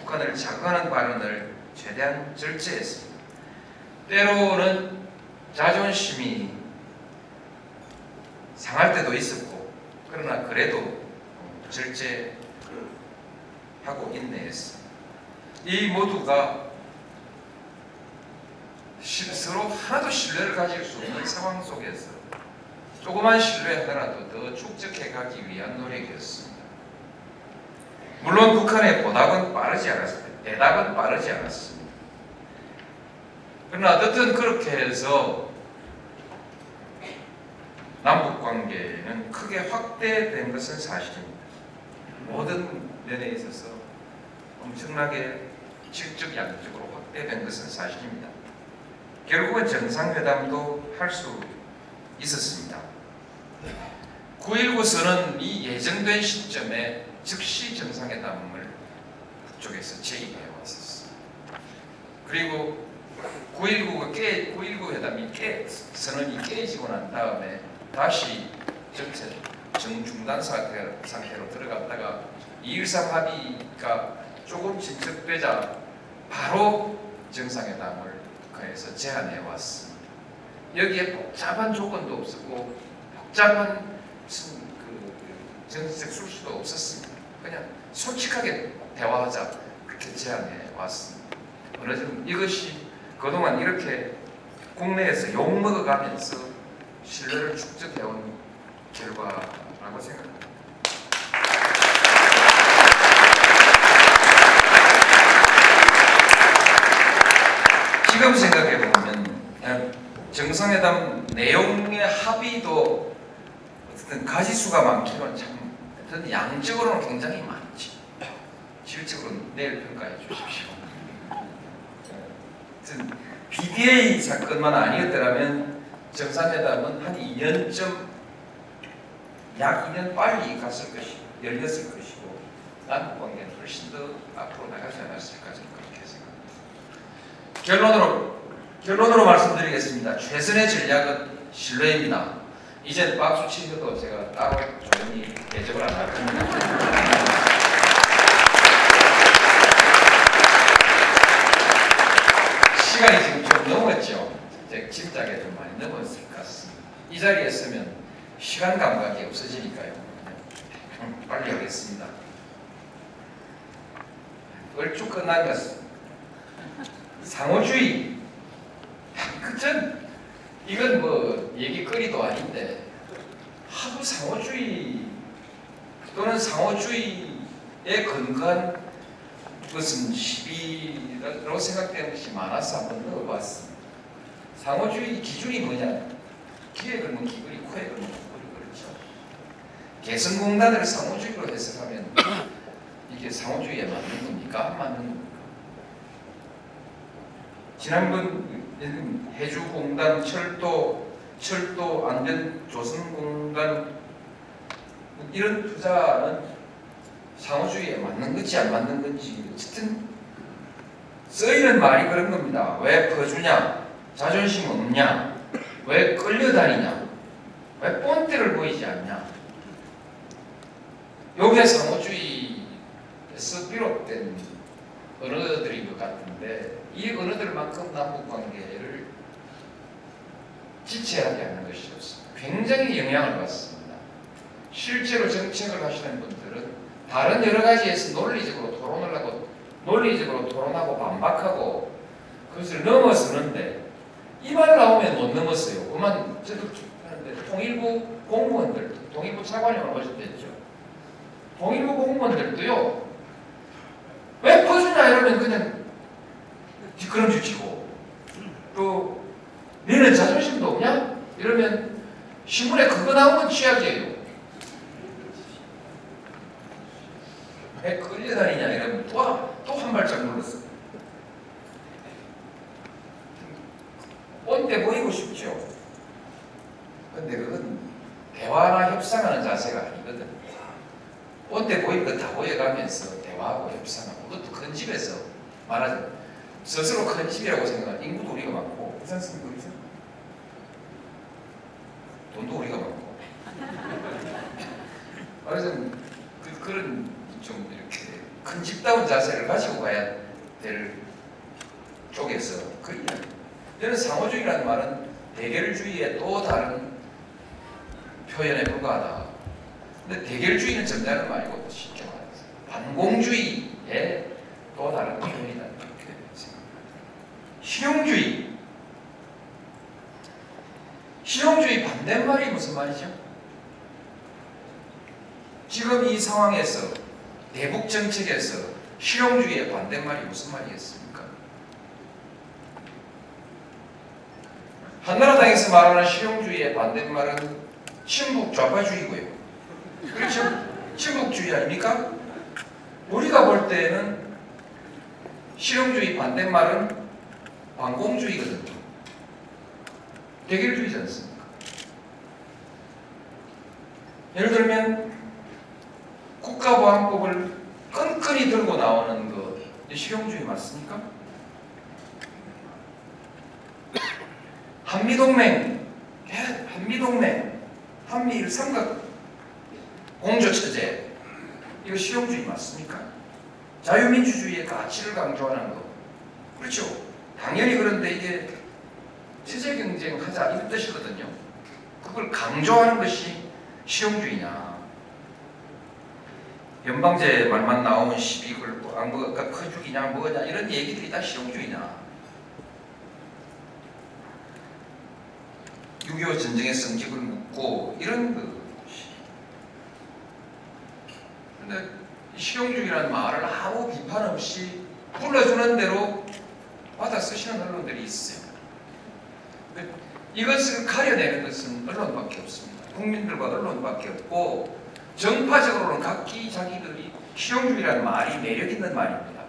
북한을 자극하는 발언을 최대한 절제했습니다. 때로는 자존심이 상할 때도 있었고 그러나 그래도 절제 하고 인내했습니다. 이 모두가 서로 하나도 신뢰를 가질 수 없는 상황 속에서 조그만 신뢰 하나라도 더 축적해 가기 위한 노력이었습니다. 물론 북한의 보답은 빠르지 않았습니다. 대답은 빠르지 않았습니다. 그러나 어쨌든 그렇게 해서 남북 관계는 크게 확대된 것은 사실입니다. 모든 면에 있어서 엄청나게 질적 양적으로 확대된 것은 사실입니다. 결국은 정상회담도 할 수 있었습니다. 9.19선은 이 예정된 시점에 즉시 정상회담을 북쪽에서 제의해 왔었어요. 그리고 9.19가 깨, 9.19 회담이 깨, 선언이 깨지고 난 다음에 다시 정체, 정중단 상태, 상태로 들어갔다가 2.13 합의가 조금 진척되자 바로 정상회담을 북한에서 제안해 왔습니다. 여기에 복잡한 조건도 없었고 복잡한 무슨 그 정책 술수도 없었습니다. 그냥 솔직하게 대화하자 그렇게 제안해 왔습니다. 어느 정도 이것이 그동안 이렇게 국내에서 욕 먹어가면서 신뢰를 축적해온 결과라고 생각합니다. 지금 생각해 보면 정상회담 내용의 합의도 어쨌든 가지수가 많기는 참 어쨌든 양적으로는 굉장히 많지. 질적으로는 내일 평가해 주십시오. BDA 사건만 아니었더라면 정상회담은 한 2년쯤 약 2년 빨리 갔을 것이고 열렸을 것이고 남북 관계는 훨씬 더 앞으로 나가지 않았을까 생각합니다. 결론으로 결론으로 말씀드리겠습니다. 최선의 전략은 신뢰입니다. 이제 박수 치는 것도 제가 따로 조용히 대접을 안 할 겁니다. 시간이 지금 좀 넘었죠. 제 짐작에 좀 많이 넘었을 것 같습니다. 이 자리에 서면 시간 감각이 없어지니까요. 음, 빨리 하겠습니다. 얼추 같습니다. 상호주의. 그전 이건 뭐 얘기거리도 아닌데 하도 상호주의 또는 상호주의에 근거한 것은 시비라고 생각되는 것이 많아서 한번 넣어봤습니다. 상호주의 기준이 뭐냐? 귀에 걸면 귀걸이, 코에 걸면 코걸이 그렇죠. 개성공단을 상호주의로 해석하면 이게 상호주의에 맞는 겁니까? 안 맞는 겁니까? 지난번 해주공단, 철도, 철도 안전 조선공단 이런 투자는 상호주의에 맞는 건지 안 맞는 건지 어쨌든 쓰이는 말이 그런 겁니다. 왜 퍼주냐? 자존심 없냐? 왜 끌려다니냐? 왜 뻔때를 보이지 않냐? 요게 상호주의에서 비롯된 언어들인 것 같은데 이 언어들만큼 남북 관계를 지체하게 하는 것이 없습니다. 굉장히 영향을 받습니다. 실제로 정책을 하시는 분들은 다른 여러 가지에서 논리적으로 토론을 하고 논리적으로 토론하고 반박하고 그것을 넘어서는데 이 말 나오면 못 넘었어요. 그만 저도 하는데 통일부 공무원들, 통일부 차관님을 보셨댔죠. 통일부 공무원들도요. 왜 퍼주냐 이러면 그냥 뒷걸음질 치고 또 너는 자존심도 없냐? 이러면 신문에 그거 나오면 취약이에요. 왜 끌려다니냐 이러면 또또 한 발짝 눌렀어. 꼰대 보이고 싶죠. 근데 그건 대화나 협상하는 자세가 아니거든. 꼰대 보이는 거다 보여가면서 대화하고 협상하고 그것도 큰 집에서 말하자면 스스로 큰 집이라고 생각하는 인구도 우리가 많고 괜찮습니까? 그렇죠? 돈도 우리가 많고 그래서 그, 그런 좀 이렇게 큰 집다운 자세를 가지고 가야 될 쪽에서 그 이야기 저는 상호주의라는 말은 대결주의의 또 다른 표현에 불과하다 근데 대결주의는 정답은 말고 말해서 반공주의의 또 다른 표현이다 실용주의 실용주의 반대말이 무슨 말이죠? 지금 이 상황에서 대북 정책에서 실용주의의 반대말이 무슨 말이겠습니까? 한나라당에서 말하는 실용주의의 반대말은 친북 좌파주의고요. 그렇죠? 친북주의 아닙니까? 우리가 볼 때는 실용주의 반대말은 반공주의거든요. 대결주의지 않습니까? 예를 들면 국가보안법을 끈끈이 들고 나오는 거 실용주의 맞습니까? 한미동맹, 예, 한미동맹, 한미일 삼각 공조체제 이거 실용주의 맞습니까? 자유민주주의의 가치를 강조하는 거 그렇죠? 당연히 그런데 이게 체제 경쟁하자 이런 뜻이거든요. 그걸 강조하는 것이 실용주의냐. 연방제 말만 나오면 시비 걸고 아, 뭐가 커죽이냐 뭐냐 이런 얘기들이 다 실용주의냐. 6.25 전쟁의 성격을 묻고 이런 것이. 이 실용주의라는 말을 아무 비판 없이 불러주는 대로 받아 쓰시는 언론들이 있어요. 근데 이것을 가려내는 것은 언론밖에 없습니다. 국민들과 언론밖에 없고 정파적으로는 각기 자기들이 실용주의라는 말이 매력 있는 말입니다.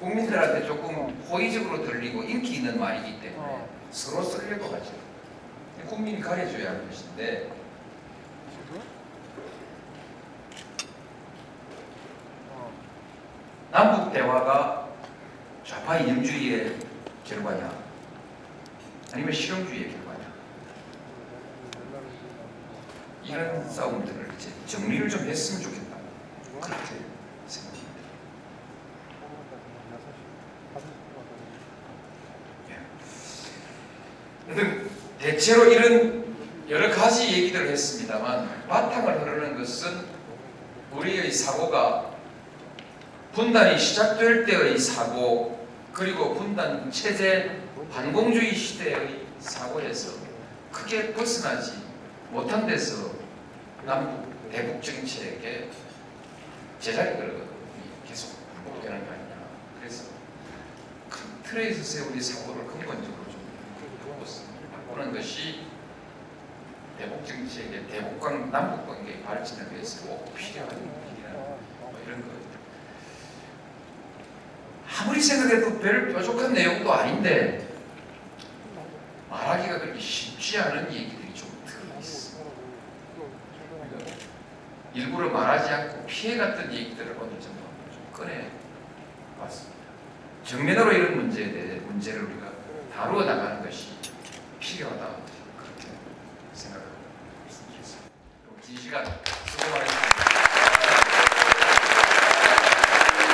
국민들한테 조금 호의적으로 들리고 인기 있는 말이기 때문에 서로 쓰려고 하죠. 국민이 가려줘야 하는 것인데 남북 대화가 좌파 이념주의의 결과냐? 아니면 실용주의의 결과냐? 이런 싸움들을 이제 정리를 좀 했으면 좋겠다. 그렇게 생각합니다. 하여튼 대체로 이런 여러 가지 얘기들을 했습니다만 바탕을 흐르는 것은 우리의 사고가 분단이 시작될 때의 사고 그리고 분단 체제 반공주의 시대의 사고에서 크게 벗어나지 못한 데서 남북 대북 정책에 제자리가 계속 반복되는 거 아니냐 그래서 큰 틀에 있어서 우리 사고를 근본적으로 좀 바꾸는 것이 대북 정책의 대북 남북 관계의 발전을 위해서 꼭 필요한 일이라는 뭐 이런 거. 아무리 생각해도 별 뾰족한 내용도 아닌데 말하기가 그렇게 쉽지 않은 얘기들이 좀 들어있어. 그러니까 일부러 말하지 않고 피해갔던 얘기들을 오늘 좀, 좀 꺼내봤습니다. 정면으로 이런 문제에 대해 문제를 우리가 다루어 나가는 것이 필요하다 그렇게 생각하고 말씀드렸습니다. 긴 시간 수고 많으셨습니다.